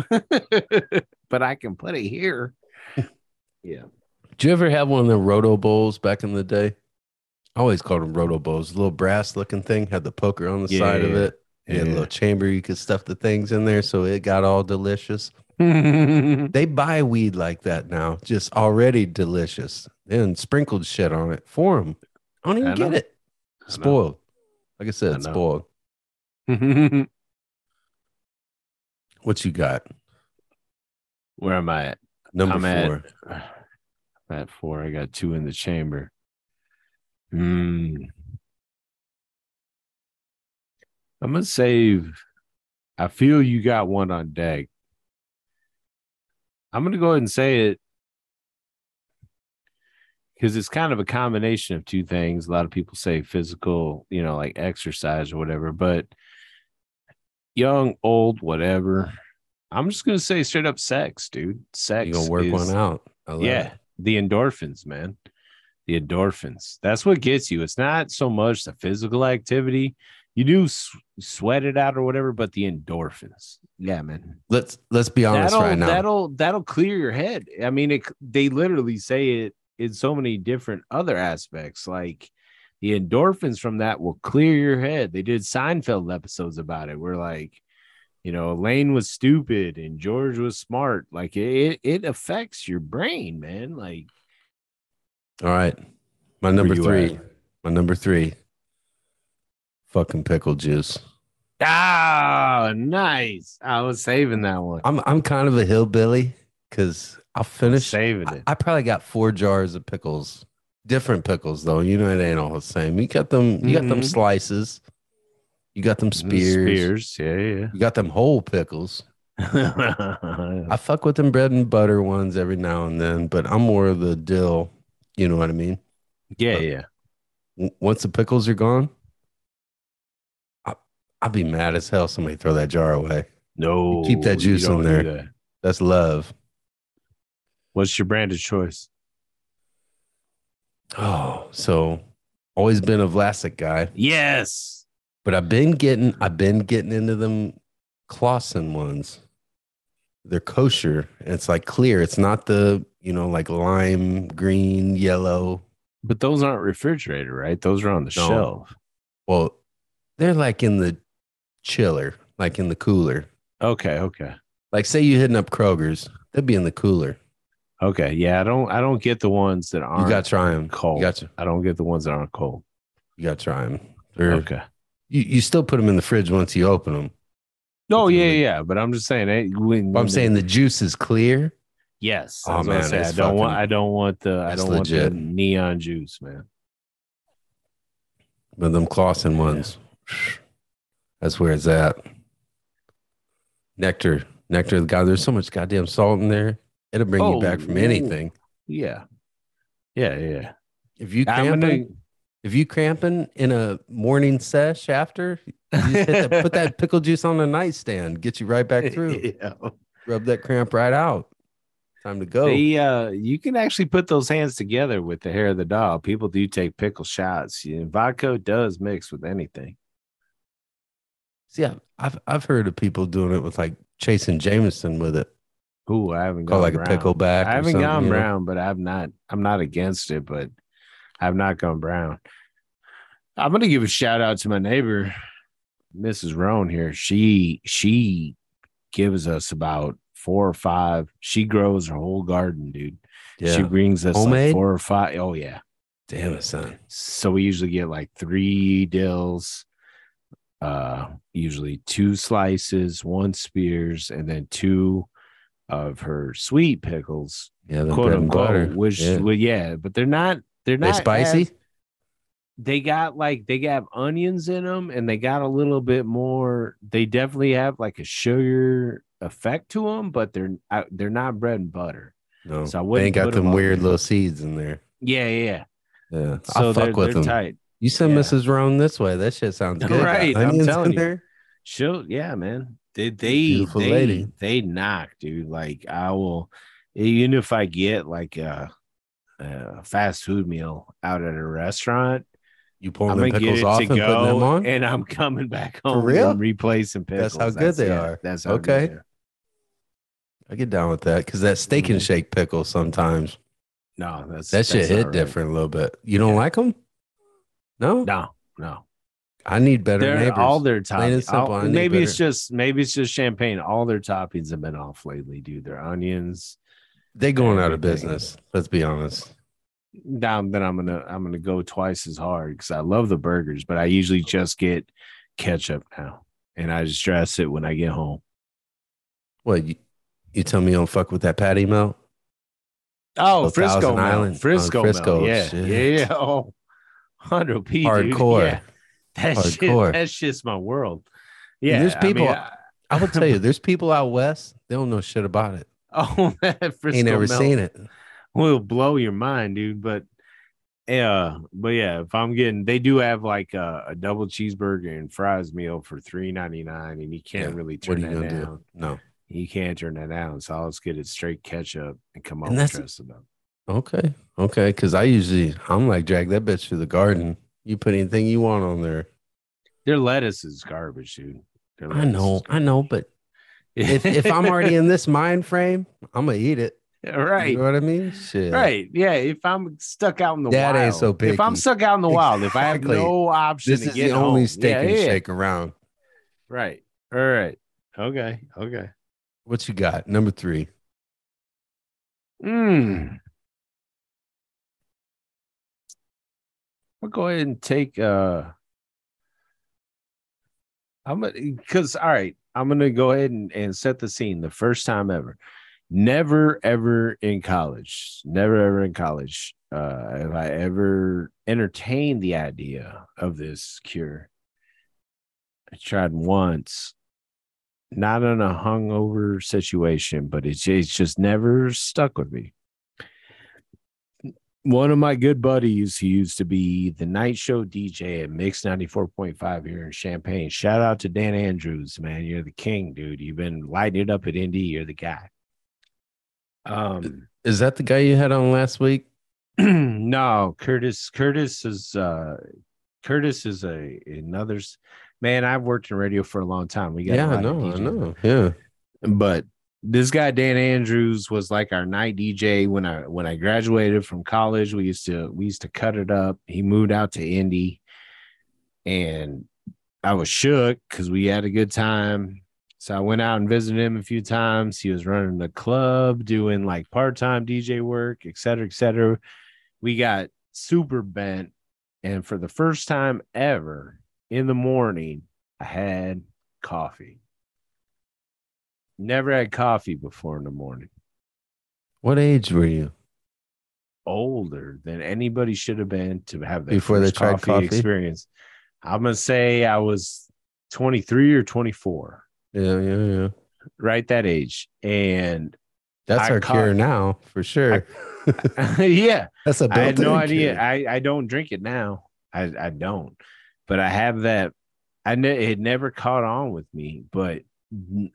but I can put it here. yeah. Did you ever have one of the roto bowls back in the day? I always called them roto bowls. A little brass looking thing had the poker on the side of Yeah, it. Had a little chamber you could stuff the things in there so it got all delicious. They buy weed like that now, just already delicious and sprinkled shit on it for them. I don't even I get it. Spoiled. Like I I said, know. spoiled. What you got? Where am I at? Number I'm at- four. I'm at four. I got two in the chamber. Hmm. I'm gonna save. I feel you got one on deck. I'm gonna go ahead and say it because it's kind of a combination of two things. A lot of people say physical, you know, like exercise or whatever, but young, old, whatever. I'm just gonna say straight up sex, dude. Sex. You gonna work is- one out. Yeah, it. the endorphins, man. The endorphins. That's what gets you. It's not so much the physical activity. You do s- sweat it out or whatever, but the endorphins. Yeah, man. Let's let's be honest That'll right now. that'll that'll clear your head. I mean, it they literally say it in so many different other aspects. Like the endorphins from that will clear your head. They did Seinfeld episodes about it. Where like, you know, Elaine was stupid and George was smart. Like it it affects your brain, man. Like All right. My number three. at? My number three. Fucking pickle juice. ah, nice. I was saving that one. I'm I'm kind of a hillbilly because I'll finish. saving I, it. I probably got four jars of pickles. Different pickles though. You know it ain't all the same. You got them. You got them Mhm. slices. You got them spears. Spears. Yeah, yeah. You got them whole pickles. I fuck with them bread and butter ones every now and then, but I'm more of the dill. You know what I mean? yeah, yeah. W- Once the pickles are gone, I, I'll be mad as hell. Somebody throw that jar away. No, keep that juice in there. that. That's love. What's your brand of choice? Oh, so always been a Vlasic guy, Yes. but I've been getting I've been getting into them Claussen ones. They're kosher. and It's like clear. It's not the you know like lime, green, yellow. But those aren't refrigerated, right? Those are on the No. shelf. Well, they're like in the chiller, like in the cooler. Okay, okay. Like say you're hitting up Kroger's, they'd be in the cooler. Okay. Yeah, I don't I don't get the ones that aren't You got to try them. cold. You got to I don't get the ones that aren't cold. you got to try them. They're, Okay. you, you still put them in the fridge once you open them. No, It's yeah, yeah. But I'm just saying when, I'm saying the juice is clear. yes. Oh, man, I don't want I don't want the I don't want the neon juice, man. But them Claussen ones, that's where it's at. Nectar, nectar. God, there's so much goddamn salt in there. It'll bring you back from Oh, anything. Yeah. Yeah, yeah. If you cramping, gonna if you cramping in a morning sesh after, you hit that, put that pickle juice on the nightstand, get you right back through. Yeah. Rub that cramp right out. Time to go. They, uh, you can actually put those hands together with the hair of the dog. People do take pickle shots. Yeah, vodka does mix with anything. See, I've, I've I've heard of people doing it with like chasing Jameson with it, Ooh, I haven't gone like a brown. pickleback. I haven't gone brown, but I'm not. I'm not against it, but I've not gone brown. I'm gonna give a shout out to my neighbor, Mrs. Roan here. She she gives us about four or five. She grows her whole garden, dude. Yeah. She brings us like four or five. Oh yeah. Damn it, son. So we usually get like three dills, uh, usually two slices, one spears, and then two of her sweet pickles, Yeah, quote unquote. butter. Which, yeah. well, yeah, but they're not. They're they not spicy. as- they got like they got onions in them, and they got a little bit more. They definitely have like a sugar effect to them, but they're they're not bread and butter. no, so I they ain't got put 'em them weird little seeds in there. Yeah, yeah. yeah. Yeah, So I they're, fuck with they're them. tight. You send Yeah. Mrs. Roan this way. That shit sounds good. Right, I'm telling you. there. She'll, yeah, man. They they Beautiful they, lady. they knock, dude. Like I will, even if I get like a, a fast food meal out at a restaurant, You I'm them pickles off to and putting them on. and I'm coming back home For real? and replacing pickles. That's how good they yeah, are. That's how Okay. good they are. I get down with that because that steak and Mhm. shake pickle sometimes No, that's that shit that's hit right. different a little bit. You don't Yeah. like them? No, No, no. I need better They're neighbors. all their toppings. simple, all- I need maybe it's just maybe it's just Champaign. All their toppings have been off lately, dude. Their onions. they going out of business. Let's be honest. now then I'm gonna I'm gonna go twice as hard because I love the burgers, but I usually just get ketchup now, and I just dress it when I get home. What you, you tell me you don't fuck with that patty melt? Oh, Oh, Frisco Melt. Island. Frisco, Frisco, Melt. Yeah, shit. yeah, yeah. Oh, hundred p, dude. Hardcore. Yeah. That Hardcore. shit. That shit's my world. Yeah, there's I mean, people- I- I will tell you, there's people out west. They don't know shit about it. oh, man, Frisco Ain't never seen it. will blow your mind, dude. But yeah, but yeah, if I'm getting, they do have like a, a double cheeseburger and fries meal for three ninety nine, and you can't Yeah, really turn that down. do? No. You can't turn that down. So I'll just get it straight ketchup and come And on that's- dressed it up. Okay. Okay. Because I usually I'm like drag that bitch through the garden. You put anything you want on there. Their lettuce is garbage, dude. I know. I know. But if if I'm already in this mind frame, I'm gonna eat it. right. You know what I mean? Shit. Right. Yeah. If I'm stuck out in the That wild, ain't so picky. if I'm stuck out in the wild, if I have no option This to is the only steak yeah, and yeah. shake around. Right. All right. Okay. Okay. What you got? Number three. Mm. I'll go ahead and take uh I'm gonna because all right, I'm gonna go ahead and, and set the scene the first time ever. Never ever in college, never ever in college, uh have I ever entertained the idea of this cure. I tried once, not in a hungover situation, but it's it's just never stuck with me. One of my good buddies who used to be the night show DJ at Mix 94.5 here in Champaign. Shout out to Dan Andrews, man. You're the king, dude. You've been lighting it up at Indy. You're the guy. Um, Is that the guy you had on last week? no, Curtis. Curtis is uh, Curtis is a another man. I've worked in radio for a long time. We got Yeah, I know, I know. Yeah. but this guy Dan Andrews was like our night DJ when I when I graduated from college. We used to we used to cut it up. He moved out to Indy, and I was shook because we had a good time. So I went out and visited him a few times. He was running the club, doing like part time DJ work, et cetera, et cetera. We got super bent, and for the first time ever in the morning, I had coffee. Never had coffee before in the morning. What age were you? Older than anybody should have been to have that Before they tried coffee? experience. I'm gonna say I was 23 or 24, Yeah, yeah, yeah. right that age. And That's I our caught- cure now for sure. yeah, That's a I had no idea. cure. I, I don't drink it now. I, I don't, but I have that. I ne- it never caught on with me, but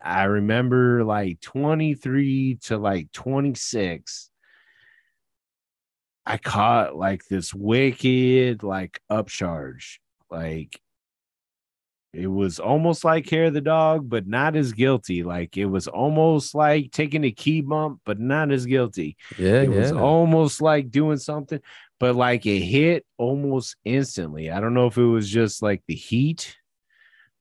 I remember like 23 to like 26. I caught like this wicked like upcharge. Like it was almost like hair of the dog, but not as guilty. Like it was almost like taking a key bump, but not as guilty yeah, it yeah. was almost like doing something, but like it hit almost instantly. I don't know if it was just like the heat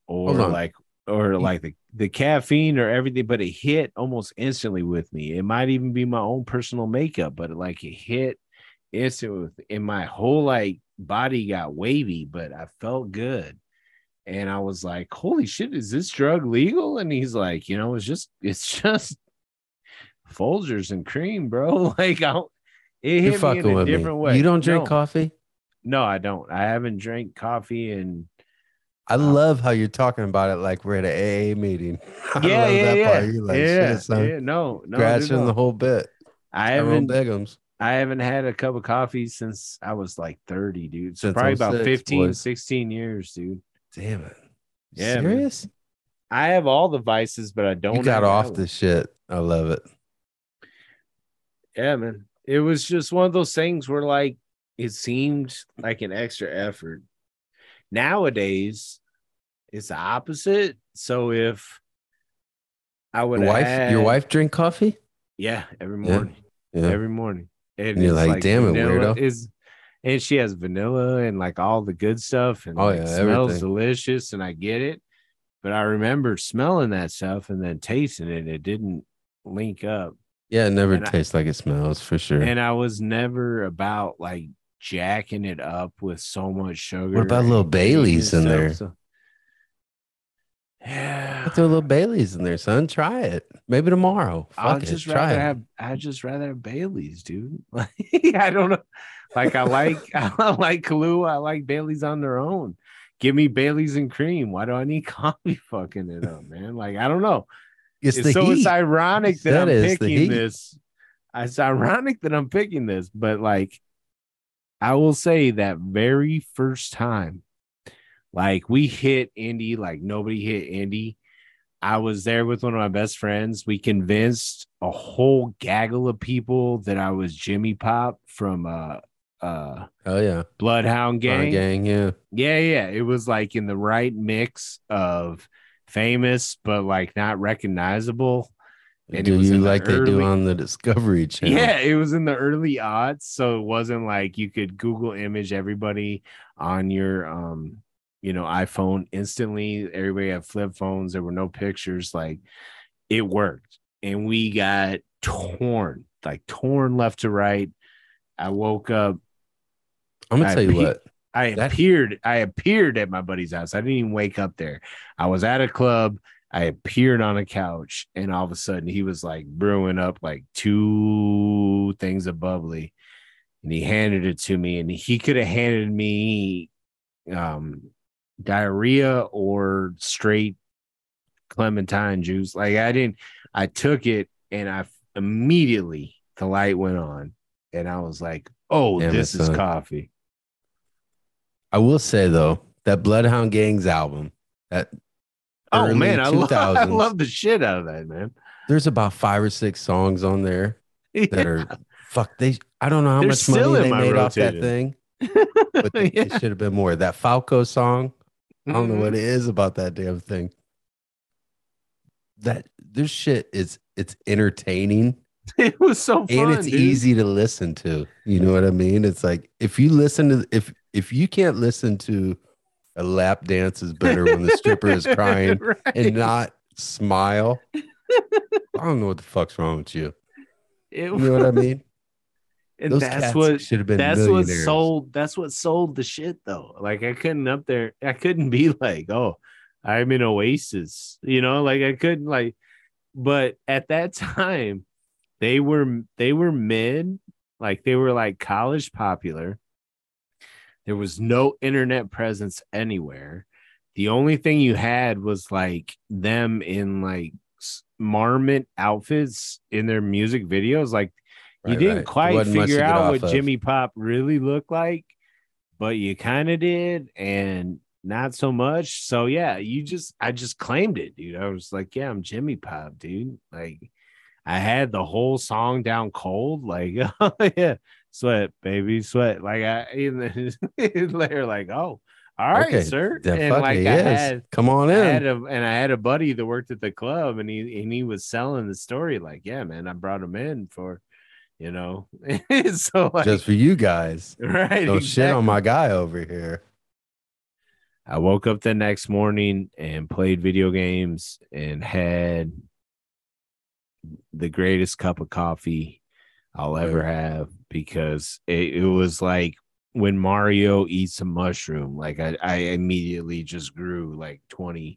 or like or like the, the caffeine or everything, but it hit almost instantly with me. It might even be my own personal makeup, but like it hit instantly with and my whole like body got wavy, but I felt good. And I was like, holy shit, is this drug legal? And he's like, you know, it's just it's just Folgers and cream, bro. Like I don't, it You're hit me in a different me. way. You don't drink no, coffee? No, I don't. I haven't drank coffee and I um, love how you're talking about it like we're at an AA meeting. I yeah, love yeah, that yeah. part. You're like, yeah, shit, yeah, no, no, Scratching no. the whole bit. I haven't Begums. I haven't had a cup of coffee since I was like 30, dude. So Since probably about 06, 15, boys. 16 years, dude. Damn it. Yeah, man. Serious? I have all the vices, but I don't You got off the shit. I love it. Yeah, man. It was just one of those things where like it seemed like an extra effort. Nowadays, it's the opposite. So if I would Your wife, your wife drink coffee? yeah, every morning, Yeah. every morning, and, And you're it's like, "Damn it, weirdo." Is and she has vanilla and like all the good stuff, and Oh, like, yeah, smells everything. delicious, and I get it. But I remember smelling that stuff and then tasting it. It didn't link up. yeah, it never And I- tastes like it smells for sure. and I was never about like jacking it up with so much sugar. What about little Baileys in there? so- Yeah, Throw a little Bailey's in there, son. Try it. Maybe tomorrow. Fuck I'll just Try rather it. have. I just rather have Bailey's, dude. Like I don't know. Like I like I like Kahlua. I like Bailey's on their own. Give me Bailey's and cream. Why do I need coffee fucking it up, man? Like I don't know. It's It's so it's ironic that, That I'm picking this. It's ironic that I'm picking this, but like I will say that very first time, like we hit Indy, like nobody hit Indy. I was there with one of my best friends. We convinced a whole gaggle of people that I was Jimmy Pop from uh uh Oh yeah. Bloodhound Gang. Gang. gang, yeah. Yeah, yeah. It was like in the right mix of famous but like not recognizable. And do you in the like they do on the Discovery Channel? Yeah, it was in the early odds, so it wasn't like you could Google image everybody on your um, you know, iPhone instantly. Everybody had flip phones. There were no pictures. Like it worked, and we got torn, like torn left to right. I woke up. I'm gonna I tell you pe- what. I That- appeared. I appeared at my buddy's house. I didn't even wake up there. I was at a club. I appeared on a couch, and all of a sudden, he was like brewing up like two things of bubbly, and he handed it to me. And he could have handed me um, diarrhea or straight clementine juice. Like I didn't. I took it, and I immediately the light went on, and I was like, "Oh, Damn this is son. coffee." I will say though, that Bloodhound Gangs album, that Oh man, I love, I love the shit out of that, man. there's about five or six songs on there that are fuck. They I don't know how They're much money they made off that thing, but Yeah. it should have been more. That Falco song. I don't know what mm-hmm. it is about that damn thing. That this shit is it's entertaining It was so fun. and it's dude. easy to listen to. You know what I mean? It's like if you listen to if if you can't listen to a lap dance is better when the stripper is crying Right. and not smile. I don't know what the fuck's wrong with you. It You know what I mean? and Those that's what should have been that's what sold that's what sold the shit though like i couldn't up there i couldn't be like oh i'm in oasis you know like i couldn't like but at that time they were they were mid like they were like college popular there was no internet presence anywhere the only thing you had was like them in like marmot outfits in their music videos like you didn't right. Quite wasn't much to figure out what of. Jimmy Pop really looked like, but you kind of did, and not so much. So yeah, you just I just claimed it, dude. I was like, yeah, I'm Jimmy Pop, dude. Like I had the whole song down cold, like oh yeah, sweat, baby, sweat. Like I they're like, oh, all right, Okay, sir. And like it, I yes. had Come on I in. had a and I had a buddy that worked at the club and he and he was selling the story like, yeah, man, I brought him in for, you know, so like, just for you guys. right. Don't shit on my guy over here. I woke up the next morning and played video games and had the greatest cup of coffee I'll ever have because it, it was like when Mario eats a mushroom, like I, I immediately just grew like 20.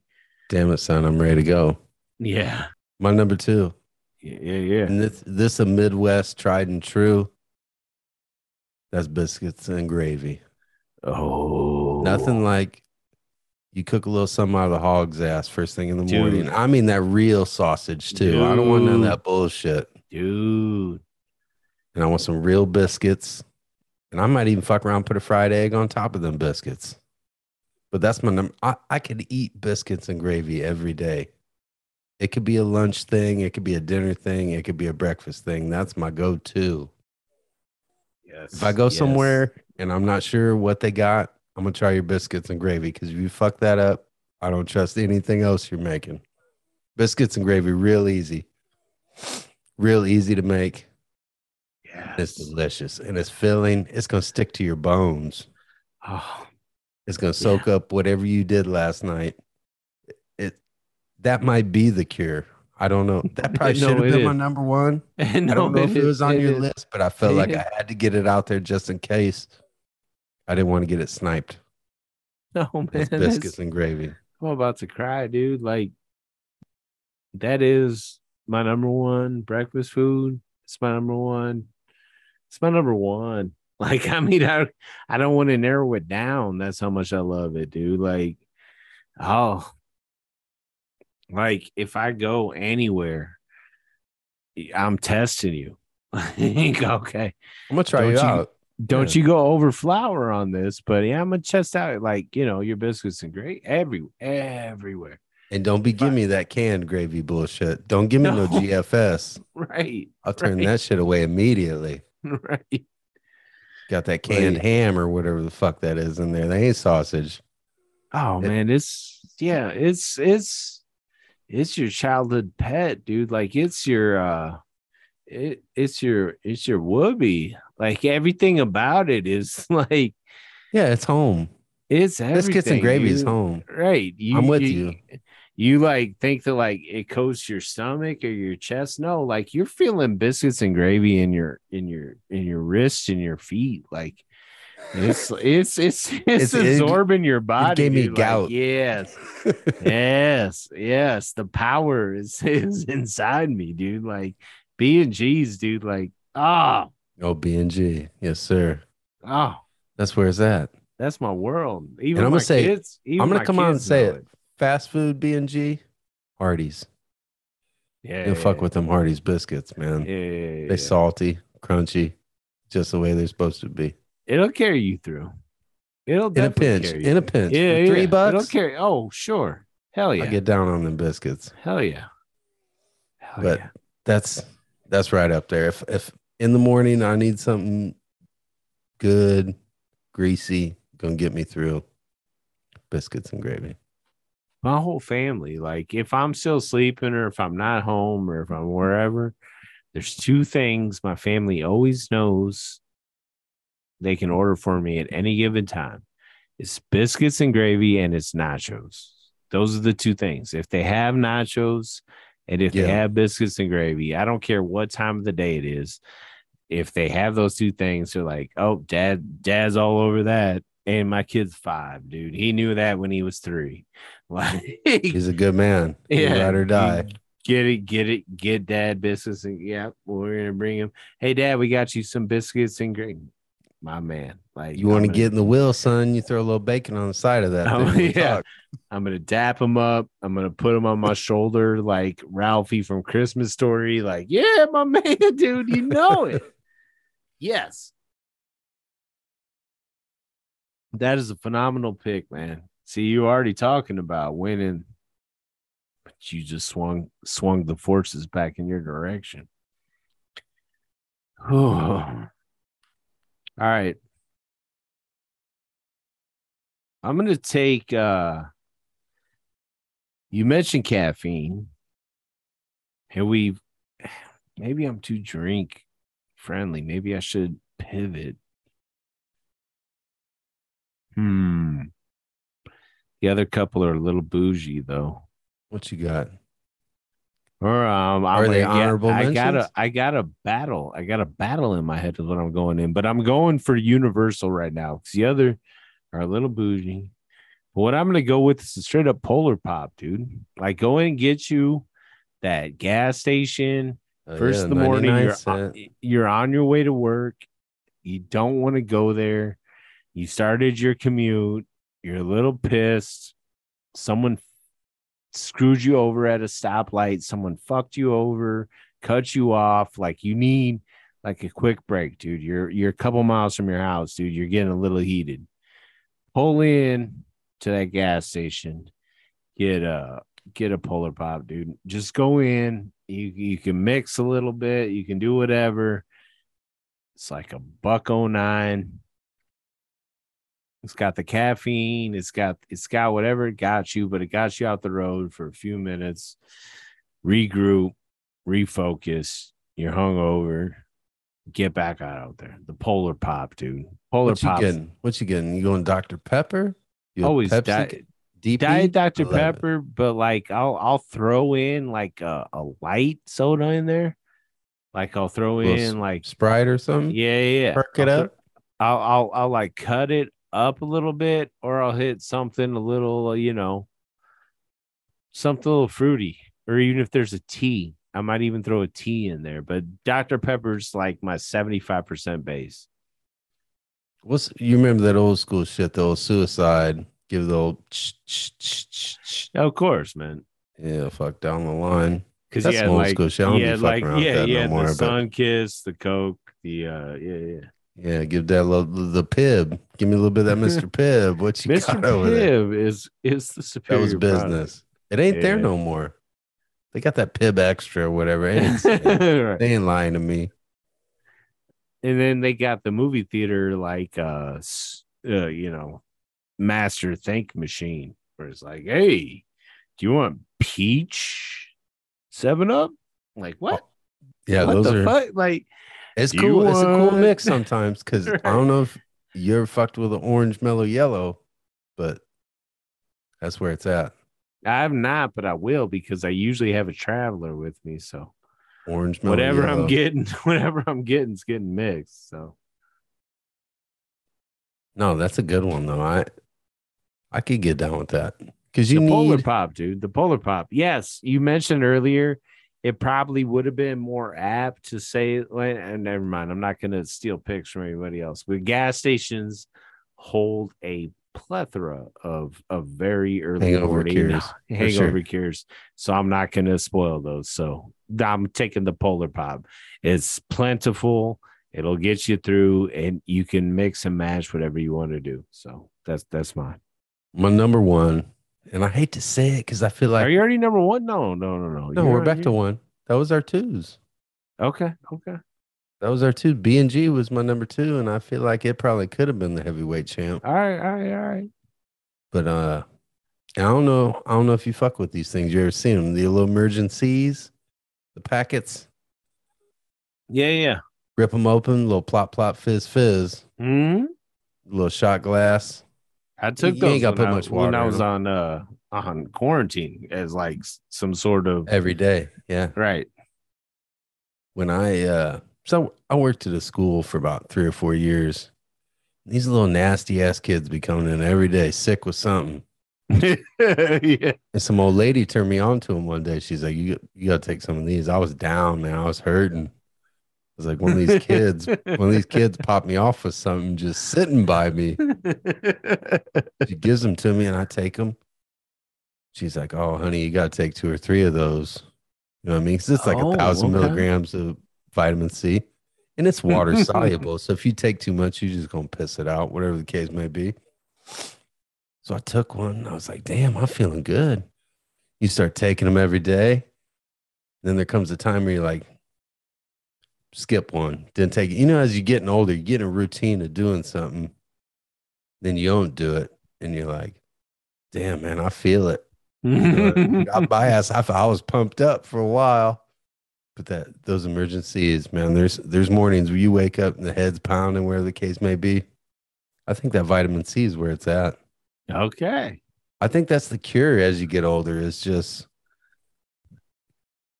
Damn it, son. I'm ready to go. Yeah. My number two. Yeah. Yeah. yeah. And this this a Midwest tried and true. That's biscuits and gravy. Oh, Nothing like you cook a little something out of the hog's ass first thing in the Dude. morning. I mean that real sausage too. I don't want none of that bullshit. dude. And I want some real biscuits. And I might even fuck around and put a fried egg on top of them biscuits. But that's my number. I, I could eat biscuits and gravy every day. It could be a lunch thing, it could be a dinner thing, it could be a breakfast thing. That's my go-to. Yes. If I go yes. somewhere and I'm not sure what they got, I'm gonna try your biscuits and gravy because if you fuck that up, I don't trust anything else you're making. Biscuits and gravy, real easy, real easy to make. It's delicious and it's filling. It's gonna stick to your bones. Oh, It's gonna soak up whatever you did last night. It that might be the cure. I don't know. That probably No, should have it been my number one. and I don't know if it was on your is. list, but I felt like I had to get it out there just in case. I didn't want to get it sniped. Oh, no man, It's that's- biscuits and gravy. I'm about to cry, dude. Like that is my number one breakfast food. It's my number one. It's my number one. Like, I mean, I I don't want to narrow it down. That's how much I love it, dude. Like, oh, like if I go anywhere, I'm testing you. okay. I'm gonna try Don't you out. Don't Yeah. you go over flour on this, but yeah, I'm gonna test out like you know your biscuits and great every everywhere. And don't be giving me that canned gravy bullshit. Don't give me no, No. GFS. Right, I'll turn Right. that shit away immediately. right. Got that canned Right. ham or whatever the fuck that is in there. They ain't sausage. Oh It- man, it's yeah, it's it's it's your childhood pet, dude. Like it's your uh it it's your it's your whoopee. Like everything about it is like Yeah, it's home. it's everything. Biscuits and gravy is home. Right. You, I'm with you. You like think that like it coats your stomach or your chest. No, like you're feeling biscuits and gravy in your in your in your wrists and your feet. Like it's it's it's it's, It's- it- absorbing your body. gave me. Like, gout. yes. yes. Yes. The power is is inside me, dude. Like B and G's, dude. Like, oh, oh, B and G. Yes, sir. oh, That's where it's at. that's my world. Even And I'm gonna say- kids, even I'm gonna come out and say know it. Fast food B and G, Hardee's. Yeah. You fuck with them Hardee's biscuits, man. Yeah, yeah, yeah, They yeah. salty, crunchy, just the way they're supposed to be. It'll carry you through. It'll In a pinch, in a pinch. Yeah, yeah. three bucks. It'll carry. Oh, sure. Hell yeah. I get down on them biscuits. Hell yeah. Hell But- yeah. That's That's right up there. If if in the morning I need something good, greasy, gonna get me through biscuits and gravy. My whole family, like if I'm still sleeping or if I'm not home or if I'm wherever, there's two things my family always knows they can order for me at any given time. It's biscuits and gravy and it's nachos. Those are the two things. If they have nachos and if they have biscuits and gravy, I don't care what time of the day it is. If they have those two things, they're like, oh, dad, dad's all over that. And my kid's five, dude. He knew that when he was three. Like, He's a good man. Yeah, ride or die. Get it, get it, get dad biscuits and yeah, we're gonna bring him. Hey, dad, we got you some biscuits and gravy. My man, like You want to get in the wheel, son? You throw a little bacon on the side of that. Oh, we'll yeah. I'm gonna dap him up. I'm gonna put him on my shoulder like Ralphie from Christmas Story. Like, yeah, my man, dude, you know it. yes, that is a phenomenal pick, man. See, you already talking about winning, but you just swung swung the forces back in your direction. All right. I'm gonna take uh you mentioned caffeine. And we maybe I'm too drink friendly. Maybe I should pivot. Hmm. The other couple are a little bougie though. What you got? Or um, I'm Are they gonna get- honorable I got a mentions? I got a battle. I got a battle in my head is what I'm going in, but I'm going for Universal right now because the other are a little bougie. But what I'm gonna go with is a straight up Polar Pop, dude. Like go in and get you that gas station Oh, first yeah, in the morning. You're on, you're on your way to work. You don't want to go there. You started your commute. You're a little pissed. Someone screwed you over at a stoplight. Someone fucked you over, cut you off. Like you need like a quick break, dude. You're you're a couple miles from your house, dude. You're getting a little heated. Pull in to that gas station. Get a get a polar pop, dude. Just go in. You you can mix a little bit. You can do whatever. It's like a buck oh nine. It's got the caffeine. It's got it's got whatever it got you, but it got you out the road for a few minutes. Regroup, refocus. You're hungover. Get back out out there. The polar pop, dude. Polar What you pop. getting? What you getting? You going Dr. Pepper? You Always Pepsi? di- Diet Dr. I love it. Pepper, but like I'll I'll throw in like a, a light soda in there. Like I'll throw in like Sprite or something? yeah, yeah, yeah. Perk it I'll up? I'll I'll I'll like cut it up a little bit, or I'll hit something a little, uh, you know, something a little fruity, or even if there's a tea, I might even throw a tea in there. But Dr. Pepper's like my seventy five percent base. What's you remember that old school shit, the old suicide? Give the old ch- ch- ch- ch- ch- Of course, man. yeah, fuck down the line. Because That's yeah, old like school shit. I don't be yeah, fucking like around with yeah, that no yeah, more, the but- Sunkist, the coke, the uh, yeah, yeah. Yeah, give that little the Pibb. Give me a little bit of that Mr. Pibb. What you Mr. got over there? Pibb is is the That was business. It ain't there no more. They got that Pibb Xtra or whatever. Ain't- Right. they ain't lying to me. And then they got the movie theater like uh, uh you know, master think machine where it's like, hey, do you want peach seven up? Like what? Yeah, what those the are. fuck? Like It's You cool. It's a cool mix sometimes because I don't know if you're fucked with an orange Mello Yello, but that's where it's at. I've not, but I will because I usually have a traveler with me. So Orange mellow whatever yellow. I'm getting, whatever I'm getting is getting mixed. So No, that's a good one though. I I could get down with that because you the polar pop, dude. The polar pop. Yes, you mentioned earlier. It probably would have been more apt to say, and never mind. I'm not going to steal picks from anybody else. But gas stations hold a plethora of of very early Hangover cures, hangover sure. cures. So I'm not going to spoil those. So I'm taking the polar pop. It's plentiful. It'll get you through, and you can mix and match whatever you want to do. So that's that's mine. My number one, and I hate to say it because I feel like Are you already number one? No, no, no, no. no, You're we're back to one. That was our twos. Okay. Okay. That was our two. B and G was my number two, and I feel like it probably could have been the heavyweight champ. All right. All right. All right. But uh, I don't know. I don't know if you fuck with these things. You ever seen them? The little Emergen-Cs, the packets. Yeah. Yeah. Rip them open, little plop plop fizz fizz, Hmm. little shot glass. I took You those ain't gotta when put I- much when I was on uh on quarantine as like some sort of every day. Yeah. right. When I uh so I worked at a school for about three or four years. These little nasty ass kids be coming in every day sick with something. yeah. And some old lady turned me on to him one day. She's like, You you gotta take some of these. I was down, man. I was hurting. Was like, one of these kids, one of these kids popped me off with something just sitting by me. She gives them to me and I take them. She's like, Oh, honey, you gotta take two or three of those. You know what I mean? 'Cause it's like Oh, a thousand okay. milligrams of vitamin C. And it's water soluble. so if you take too much, you're just gonna piss it out, whatever the case may be. So I took one. and I was like, damn, I'm feeling good. You start taking them every day. Then there comes a time where you're like, skip one, didn't take it. You know, as you're getting older, you get in a routine of doing something, then you don't do it. And you're like, damn, man, I feel it. I bias. I, I was pumped up for a while. But that those Emergen-Cs, man, there's there's mornings where you wake up and the head's pounding, wherever the case may be. I think that vitamin C is where it's at. okay. I think that's the cure as you get older is just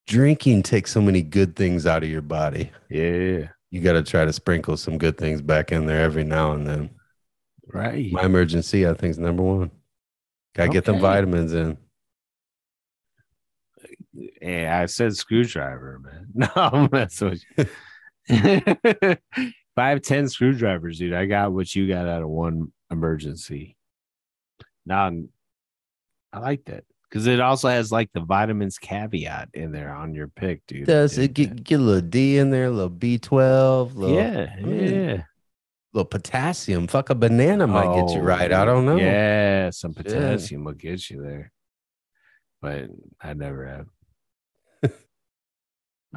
drinking takes so many good things out of your body. Yeah. You got to try to sprinkle some good things back in there every now and then. Right. My Emergen-C, I think, is number one. Got to get them vitamins in. Yeah, I said screwdriver, man. No, I'm messing with you. Five, ten screwdrivers, dude. I got what you got out of one Emergen-C. Now, I like that because it also has like the vitamins caveat in there on your pick, dude. Does it get, get a little D in there, a little B12, little, yeah, I mean, yeah. little potassium. Fuck a banana might get you Oh, right. I don't know. Yeah, some potassium will get you there, but I never have.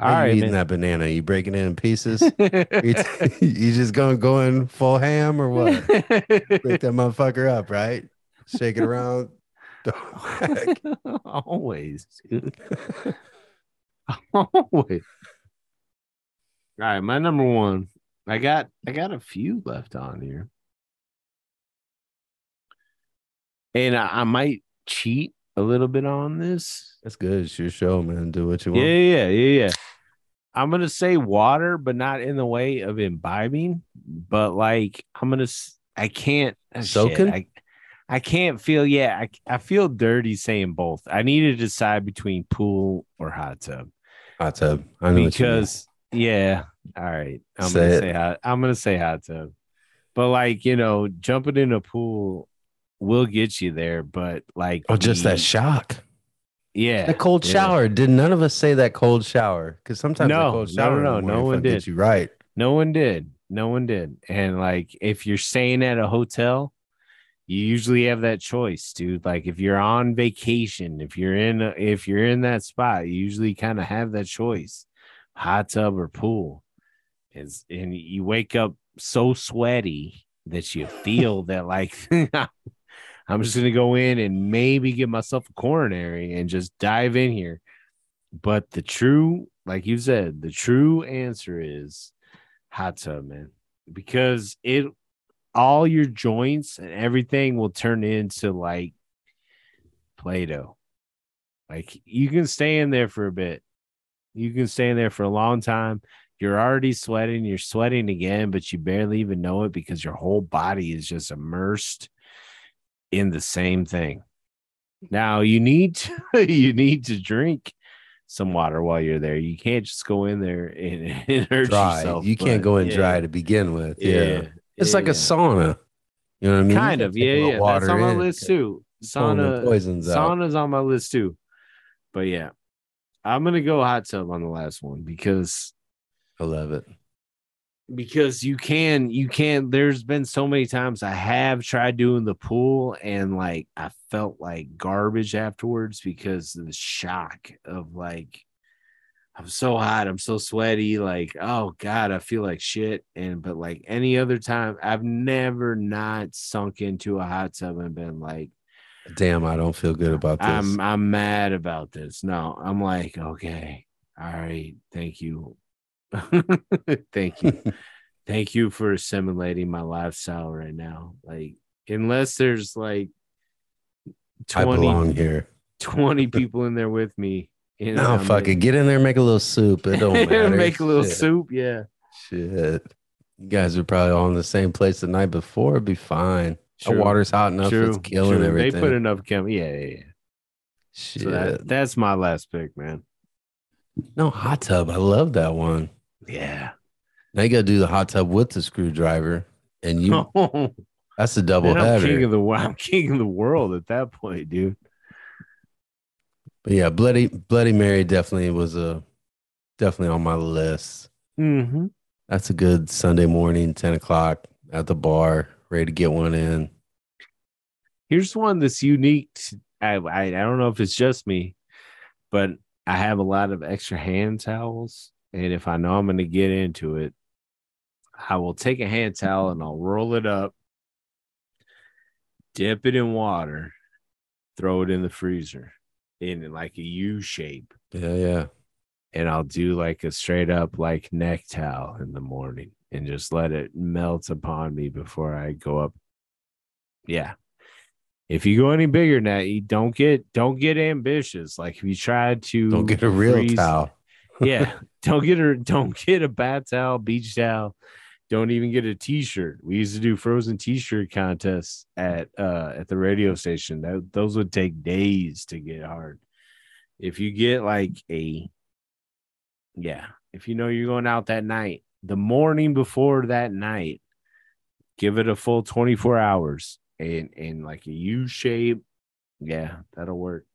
All you right, eating man. that banana? You breaking it in pieces? you, you just gonna go in full ham or what? Break that motherfucker up, right? Shake it around. Always, dude. Always. All right, my number one. I got I got a few left on here. And I, I might cheat a little bit on this. That's good. It's your show, man. Do what you want. yeah, yeah, yeah. yeah. I'm gonna say water, but not in the way of imbibing. But like, I'm gonna. I can't. Ah, shit, Soaking? I, I can't feel. Yeah, I I feel dirty saying both. I need to decide between pool or hot tub Hot tub. I know mean. because yeah. All right, I'm Say gonna it. say hot. I'm gonna say hot tub. But like you know, jumping in a pool will get you there. But like, oh, just the- that shock. Yeah, The cold yeah. shower. Did none of us say that cold shower? Because sometimes No, the cold no, shower. in no, the no one did. You right. No one did. No one did. And like if you're staying at a hotel, you usually have that choice, dude. Like if you're on vacation, if you're in if you're in that spot, you usually kind of have that choice. Hot tub or pool. Is and you wake up so sweaty that you feel that like I'm just gonna go in and maybe give myself a coronary and just dive in here. But the true, like you said, the true answer is hot tub, man, because it all your joints and everything will turn into like Play-Doh. Like you can stay in there for a bit. You can stay in there for a long time. You're already sweating, you're sweating again, but you barely even know it because your whole body is just immersed in the same thing. Now you need to, you need to drink some water while you're there. You can't just go in there and, and hurt Dry. yourself. you can't go in yeah, dry to begin with. Yeah. It's like yeah. a sauna. You know what I mean? Kind of yeah yeah that's on my list too sauna poisons out. sauna's on my list too but yeah i'm gonna go hot tub on the last one because I love it. because you can you can there's been so many times i have tried doing the pool and like i felt like garbage afterwards because of the shock of like I'm so hot, I'm so sweaty, like, oh God, I feel like shit. And but like any other time, I've never not sunk into a hot tub and been like, Damn, I don't feel good about this. I'm I'm mad about this. No, I'm like, okay, all right, thank you. thank you. thank you for assimilating my lifestyle right now. Like, unless there's like 20, I belong here. 20 people in there with me. You know, no, fuck it. Get in there, make a little soup. It don't matter. make a little Shit. soup, yeah. Shit. You guys are probably all in the same place the night before. It'd be fine. True. The water's hot enough. True. It's killing True. everything. They put enough chemical. Yeah, yeah, yeah. Shit. So that, that's my last pick, man. No hot tub. I love that one. Yeah. Now you got to do the hot tub with the screwdriver, and you. that's a double man, header. I'm king of the I'm king of the world at that point, dude. But yeah, Bloody Bloody Mary definitely was a definitely on my list. Mm-hmm. That's a good Sunday morning, ten o'clock at the bar ready to get one in. Here's one that's unique. To, I, I I don't know if it's just me, but I have a lot of extra hand towels, and if I know I'm going to get into it, I will take a hand towel and I'll roll it up, dip it in water, throw it in the freezer in like a U shape. Yeah, yeah. And I'll do like a straight up like neck towel in the morning and just let it melt upon me before I go up. Yeah. If you go any bigger than that, you don't get don't get ambitious. Like if you try to don't get a real freeze, towel. yeah. Don't get a don't get a bath towel, beach towel. Don't even get a t-shirt. We used to do frozen t-shirt contests at uh at the radio station. That those would take days to get hard. If you get like a yeah, if you know you're going out that night the morning before that night, give it a full 24 hours and in like a U shape. Yeah, that'll work.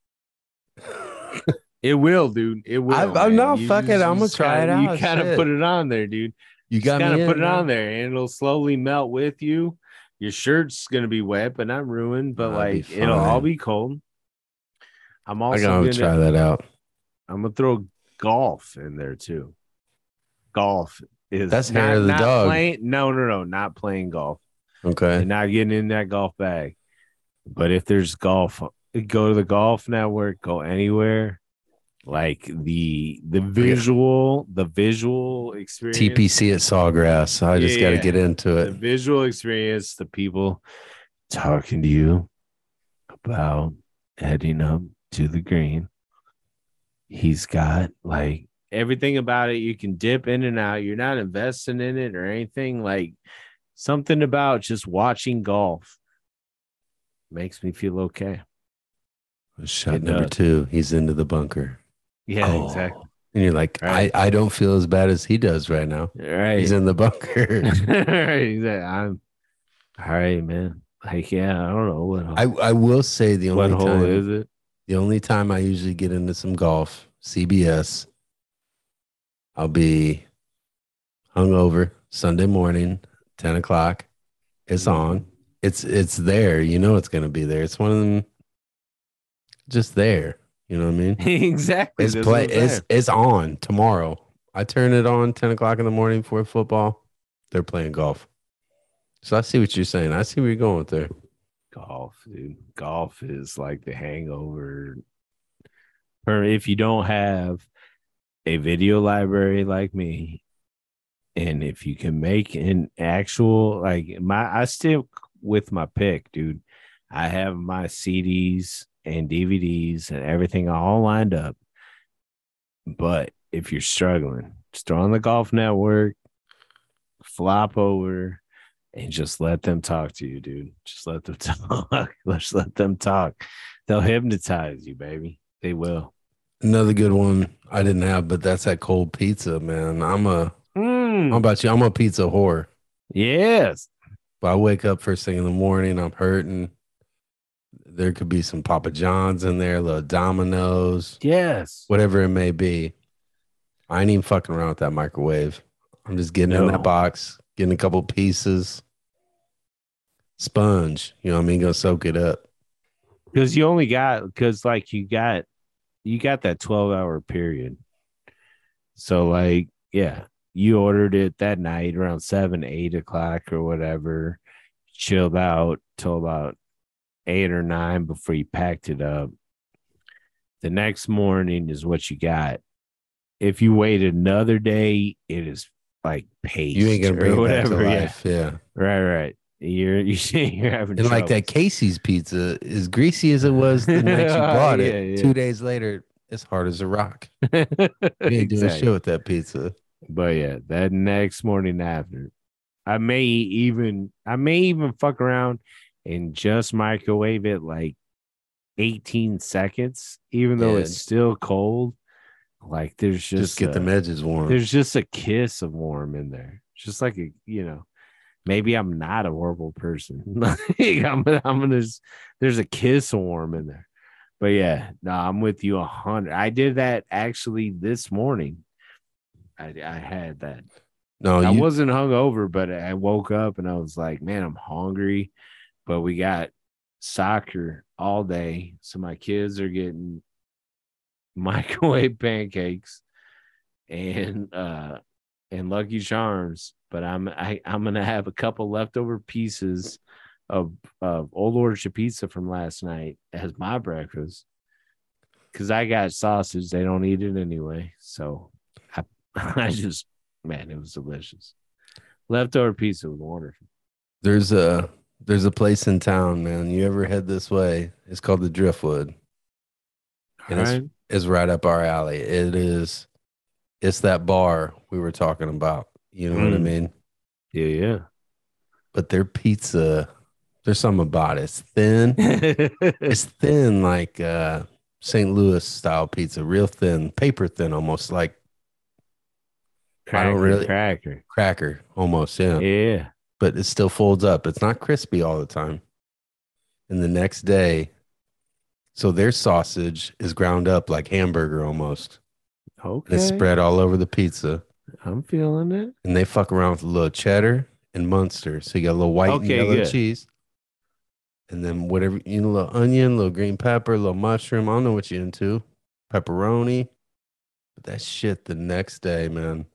it will, dude. It will. I, am not fucking. I'm gonna try it out. You kind of put it on there, dude. You got to put it on there, and it'll slowly melt with you. Your shirt's gonna be wet, but not ruined. But like it'll all be cold. I'm also gonna, gonna try that out. I'm gonna throw golf in there too. Golf is that's not, hair of the dog. Playing, no, no, no, not playing golf. Okay, and not getting in that golf bag. But if there's golf, go to the golf network. Go anywhere. Like the the visual, the visual experience. TPC at Sawgrass. I just got to get into it. The visual experience. The people talking to you about heading up to the green. He's got like everything about it you can dip in and out you're not investing in it or anything like something about just watching golf makes me feel okay shot it number does. two he's into the bunker yeah oh. exactly and you're like right. I, I don't feel as bad as he does right now right he's in the bunker right like, i'm all right man like yeah i don't know what I, I will say the only what time is it the only time i usually get into some golf cbs I'll be hungover Sunday morning, 10 o'clock. It's mm-hmm. on. It's it's there. You know it's gonna be there. It's one of them just there. You know what I mean? exactly. It's play it's it's on tomorrow. I turn it on 10 o'clock in the morning for football. They're playing golf. So I see what you're saying. I see where you're going with there. Golf, dude. Golf is like the hangover. If you don't have a video library like me, and if you can make an actual like my I stick with my pick, dude. I have my CDs and DVDs and everything all lined up. But if you're struggling, just throw on the golf network, flop over, and just let them talk to you, dude. Just let them talk. Let's let them talk. They'll hypnotize you, baby. They will. Another good one I didn't have, but that's that cold pizza, man. I'm a mm. how about you? I'm a pizza whore. Yes. But I wake up first thing in the morning, I'm hurting. There could be some Papa John's in there, little Domino's. Yes. Whatever it may be. I ain't even fucking around with that microwave. I'm just getting no. in that box, getting a couple pieces. Sponge, you know what I mean? Gonna soak it up. Because you only got because like you got you got that 12 hour period So like, yeah, you ordered it that night around seven, eight o'clock or whatever. Chilled out till about eight or nine before you packed it up. The next morning is what you got. If you wait another day, it is like paste. You ain't gonna bring it whatever. back to yeah. life. Yeah. Right, right. You're you you're having And like that Casey's pizza, as greasy as it was the night you oh, bought it, Yeah, yeah. two days later, it's hard as a rock. You ain't doing Exactly. shit with that pizza. But yeah, that next morning after, I may even I may even fuck around and just microwave it like 18 seconds, even though Yeah. it's still cold. Like there's just, Just, get a- them edges warm. there's just a kiss of warm in there. Just like a you know, maybe I'm not a horrible person. Like, I'm I'm gonna just, there's a kiss of warm in there. But yeah, no, I'm with you a hundred. I did that actually this morning. I I had that. No, I you, wasn't hungover, but I woke up and I was like, man, I'm hungry. But we got soccer all day. So my kids are getting microwave pancakes and uh and Lucky Charms. But I'm I, I'm gonna have a couple leftover pieces of of old orchard pizza from last night as my breakfast. Cause I got sausage, they don't eat it anyway. So I I just man, it was delicious. Leftover pizza was wonderful. there's a there's a place in town, man. You ever head this way? It's called the Driftwood. And it's- Right? It's right up our alley. It is. It's that bar we were talking about. You know what I Mm. mean? Yeah, yeah. But their pizza, there's something about it. It's thin. it's thin like uh St. Louis style pizza, real thin, paper thin, almost like cracker, don't really- cracker. cracker, almost, yeah. Yeah. But it still folds up. It's not crispy all the time. And the next day, so their sausage is ground up like hamburger almost. Okay. And it's spread all over the pizza. I'm feeling it. And they fuck around with a little cheddar and Munster. So you got a little white Okay, and yellow good. cheese. And then whatever, you know, a little onion, a little green pepper, a little mushroom. I don't know what you're into. Pepperoni. But that shit the next day, man.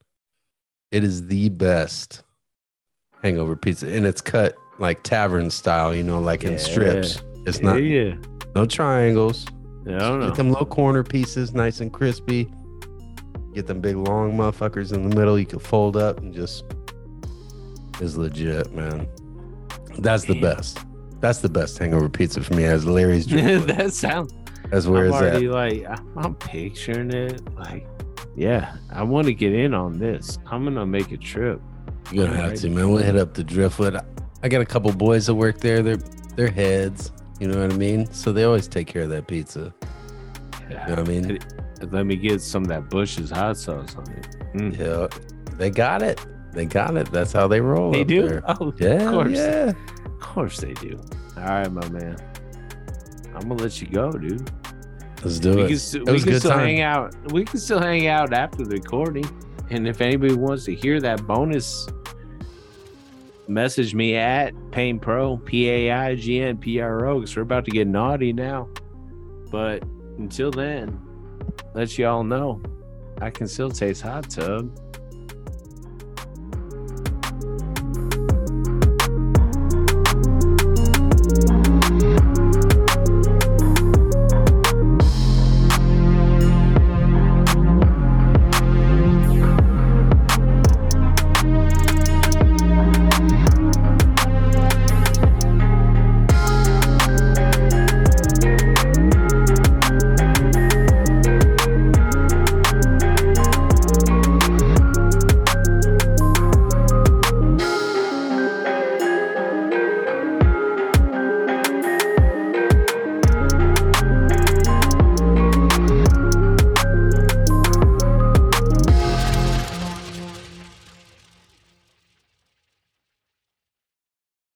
It is the best hangover pizza. And it's cut like tavern style, you know, like in strips. It's not Yeah, yeah. no triangles. Yeah, I don't know. Get them little corner pieces, nice and crispy. Get them big long motherfuckers in the middle. You can fold up and just is legit, man. That's the best. That's the best hangover pizza for me. As Larry's drink. that sounds. That's where I'm at. like I'm, I'm picturing it. Like, yeah, I want to get in on this. I'm gonna make a trip. You're gonna have to, man. We'll hit up the Driftwood. I got a couple boys that work there. They're they're heads. You know what I mean? So they always take care of that pizza. You know what I mean? Let me get some of that Bush's hot sauce on it. Mm. Yeah, they got it. They got it. That's how they roll. They do. there. Oh, Yeah, of course. yeah. Of course they do. All right, my man. I'm gonna let you go, dude. Let's do we it. can, st- It we can still time. hang out. We can still hang out after the recording. And if anybody wants to hear that bonus, message me at Paign Pro, P A I G N P R O, because we're about to get naughty now. But until then, let y'all know I can still taste hot tub.